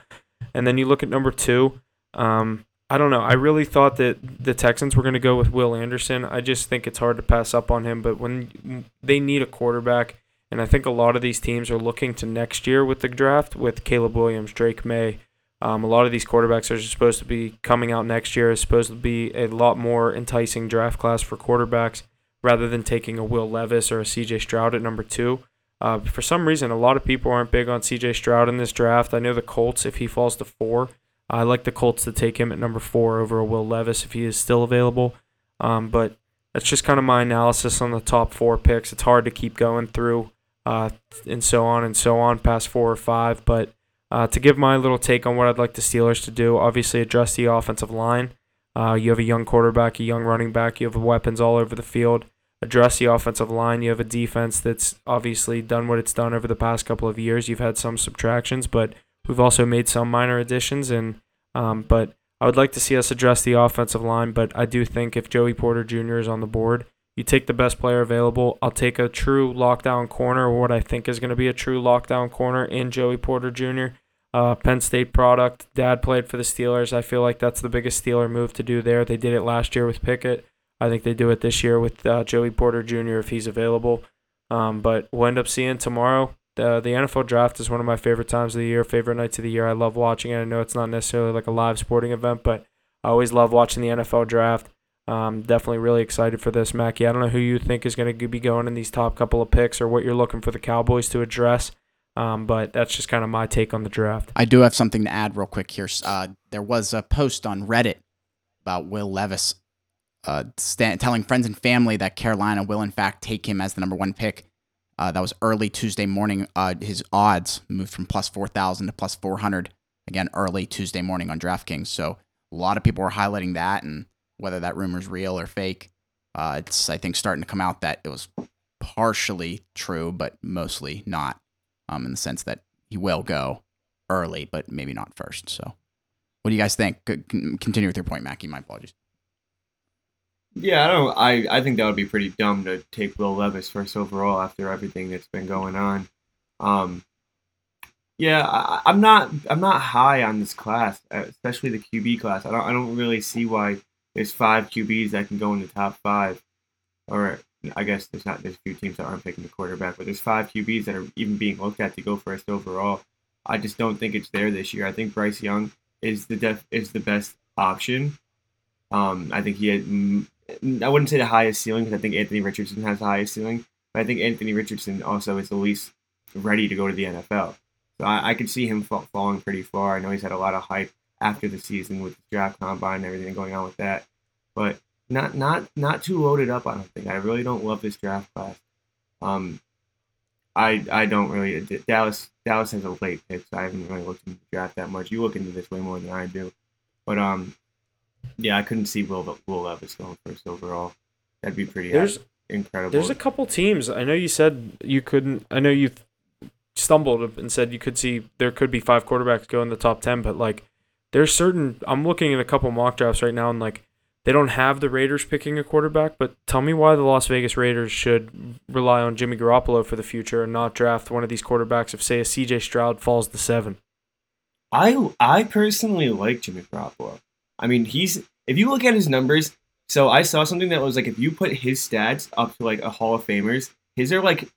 And then you look at number two. Um, I don't know. I really thought that the Texans were going to go with Will Anderson. I just think it's hard to pass up on him. But when they need a quarterback, and I think a lot of these teams are looking to next year with the draft with Caleb Williams, Drake Maye, um, a lot of these quarterbacks are supposed to be coming out next year. Is supposed to be a lot more enticing draft class for quarterbacks rather than taking a Will Levis or a CJ Stroud at number two. Uh, for some reason, a lot of people aren't big on CJ Stroud in this draft. I know the Colts, if he falls to four, I like the Colts to take him at number four over a Will Levis if he is still available. Um, but that's just kind of my analysis on the top four picks. It's hard to keep going through uh, and so on and so on past four or five. But uh, to give my little take on what I'd like the Steelers to do, obviously address the offensive line. Uh, you have a young quarterback, a young running back. You have weapons all over the field. Address the offensive line. You have a defense that's obviously done what it's done over the past couple of years. You've had some subtractions, but we've also made some minor additions. And um, but I would like to see us address the offensive line. But I do think if Joey Porter Jr. is on the board, you take the best player available. I'll take a true lockdown corner, or what I think is going to be a true lockdown corner in Joey Porter Jr. Uh, Penn State product. Dad played for the Steelers. I feel like that's the biggest Steeler move to do there. They did it last year with Pickett. I think they do it this year with uh, Joey Porter Jr. if he's available. Um, but we'll end up seeing tomorrow. The, the NFL draft is one of my favorite times of the year, favorite nights of the year. I love watching it. I know it's not necessarily like a live sporting event, but I always love watching the NFL draft. Um, definitely really excited for this, Mackey. I don't know who you think is going to be going in these top couple of picks or what you're looking for the Cowboys to address Um, but that's just kind of my take on the draft. I do have something to add real quick here. Uh, there was a post on Reddit about Will Levis uh, st- telling friends and family that Carolina will, in fact, take him as the number one pick. Uh, that was early Tuesday morning. Uh, his odds moved from plus 4,000 to plus 400. Again, early Tuesday morning on DraftKings. So a lot of people were highlighting that and whether that rumor is real or fake. Uh, it's, I think, starting to come out that it was partially true, but mostly not um, in the sense that he will go early, but maybe not first. So, what do you guys think? Continue with your point, Mackey. My apologies. Yeah, I don't. I I think that would be pretty dumb to take Will Levis first overall after everything that's been going on. Um, yeah, I, I'm not. I'm not high on this class, especially the QB class. I don't. I don't really see why there's five QBs that can go in the top five, or I guess there's not there's a few teams that aren't picking the quarterback, but there's five QBs that are even being looked at to go first overall. I just don't think it's there this year. I think Bryce Young is the def is the best option. Um, I think he had I wouldn't say the highest ceiling because I think Anthony Richardson has the highest ceiling, but I think Anthony Richardson also is the least ready to go to the NFL. So I, I could see him fall, falling pretty far. I know he's had a lot of hype after the season with the draft combine and everything going on with that, but not not not too loaded up. I don't think. I really don't love this draft class. Um, I I don't really. Dallas Dallas has a late pick, so I haven't really looked into the draft that much. You look into this way more than I do, but um, yeah, I couldn't see Will Will Levis going first overall. That'd be pretty there's, incredible. There's a couple teams. I know you said you couldn't. I know you stumbled and said you could see there could be five quarterbacks go in the top ten, but like there's certain. I'm looking at a couple mock drafts right now, and like they don't have the Raiders picking a quarterback, but tell me why the Las Vegas Raiders should rely on Jimmy Garoppolo for the future and not draft one of these quarterbacks if, say, a CJ Stroud falls to seven. I I personally like Jimmy Garoppolo. I mean, he's if you look at his numbers. So I saw something that was like if you put his stats up to like a Hall of Famers, his are like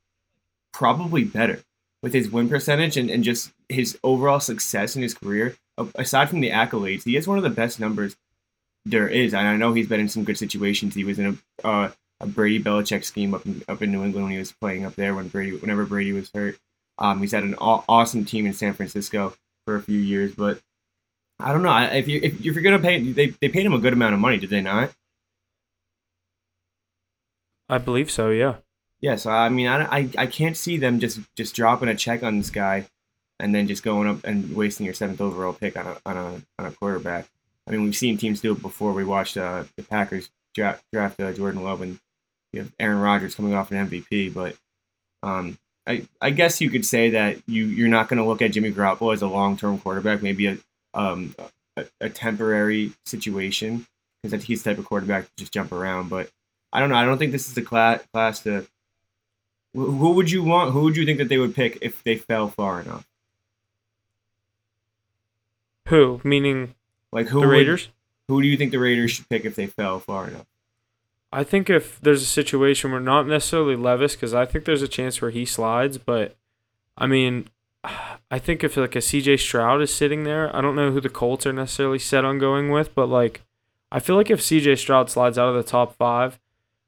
probably better with his win percentage and, and just his overall success in his career. Aside from the accolades, he has one of the best numbers there is, and I know he's been in some good situations. He was in a uh, a Brady Belichick scheme up in, up in New England when he was playing up there when Brady whenever Brady was hurt. Um, he's had an aw- awesome team in San Francisco for a few years, but I don't know if you if, if you're gonna pay they they paid him a good amount of money, did they not? I believe so. Yeah. Yeah. So I mean, I, I I can't see them just just dropping a check on this guy, and then just going up and wasting your seventh overall pick on a on a on a quarterback. I mean, we've seen teams do it before. We watched uh, the Packers draft, draft uh, Jordan Love, and you have Aaron Rodgers coming off an MVP. But um, I I guess you could say that you you're not going to look at Jimmy Garoppolo as a long term quarterback, maybe a um a, a temporary situation because he's the type of quarterback to just jump around. But I don't know. I don't think this is the class class to. Who would you want? Who would you think that they would pick if they fell far enough? Who? Meaning like who the Raiders? Would, who do you think the Raiders should pick if they fell far enough? I think if there's a situation where not necessarily Levis, because I think there's a chance where he slides, but I mean, I think if like a CJ Stroud is sitting there, I don't know who the Colts are necessarily set on going with, but like I feel like if CJ Stroud slides out of the top five,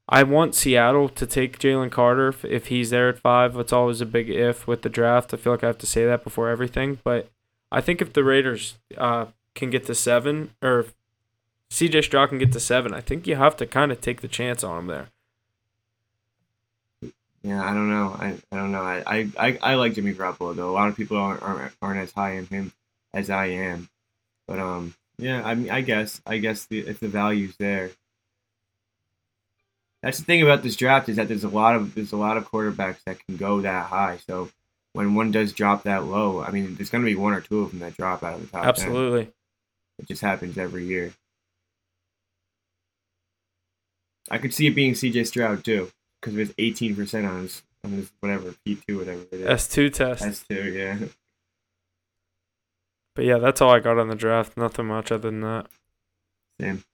I want Seattle to take Jalen Carter if, if he's there at five. It's always a big if with the draft. I feel like I have to say that before everything, but I think if the Raiders uh, can get to seven, or CJ Stroud can get to seven, I think you have to kind of take the chance on him there. Yeah, I don't know. I, I don't know. I, I, I like Jimmy Garoppolo though. A lot of people aren't, aren't aren't as high in him as I am. But um, yeah. I mean, I guess I guess the, if the value's there. That's the thing about this draft is that there's a lot of there's a lot of quarterbacks that can go that high. So when one does drop that low, I mean, there's going to be one or two of them that drop out of the top. Absolutely. 10. It just happens every year. I could see it being CJ Stroud too, because it was 18% on his, on his whatever, P2, whatever it is. S2 test. S2, yeah. But yeah, that's all I got on the draft. Nothing much other than that. Same.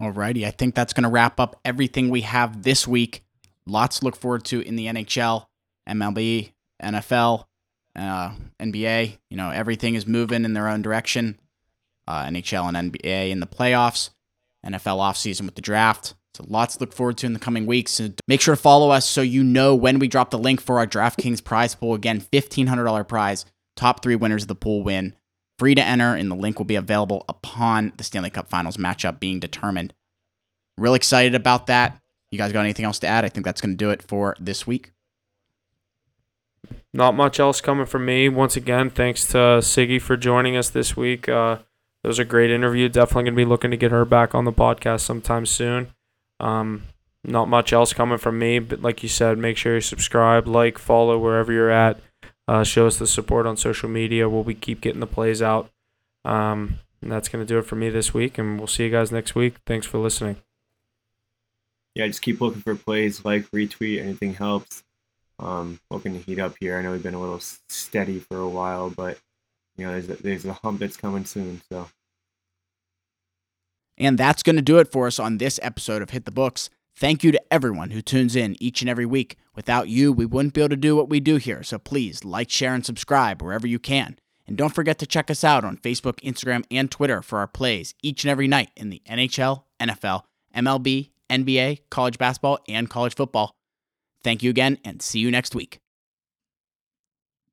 Alrighty, I think that's going to wrap up everything we have this week. Lots to look forward to in the NHL, MLB, NFL, uh, NBA. You know, everything is moving in their own direction uh, NHL and NBA in the playoffs, NFL offseason with the draft. So lots to look forward to in the coming weeks. And make sure to follow us so you know when we drop the link for our DraftKings prize pool. Again, $1,500 prize. Top three winners of the pool win. Free to enter, and the link will be available upon the Stanley Cup Finals matchup being determined. Real excited about that. You guys got anything else to add? I think that's going to do it for this week. Not much else coming from me. Once again, thanks to Siggie for joining us this week. Uh, was a great interview. Definitely going to be looking to get her back on the podcast sometime soon. Um, not much else coming from me, but like you said, make sure you subscribe, like, follow wherever you're at. Uh, show us the support on social media. We'll be keep getting the plays out. Um, and that's going to do it for me this week, and we'll see you guys next week. Thanks for listening. Yeah, just keep looking for plays, like, retweet, anything helps. Um, looking to heat up here. I know we've been a little steady for a while, but you know, there's a, there's a hump that's coming soon. So. And that's going to do it for us on this episode of Hit the Books. Thank you to everyone who tunes in each and every week. Without you, we wouldn't be able to do what we do here. So please like, share, and subscribe wherever you can. And don't forget to check us out on Facebook, Instagram, and Twitter for our plays each and every night in the NHL, NFL, MLB, NBA, college basketball, and college football. Thank you again, and see you next week.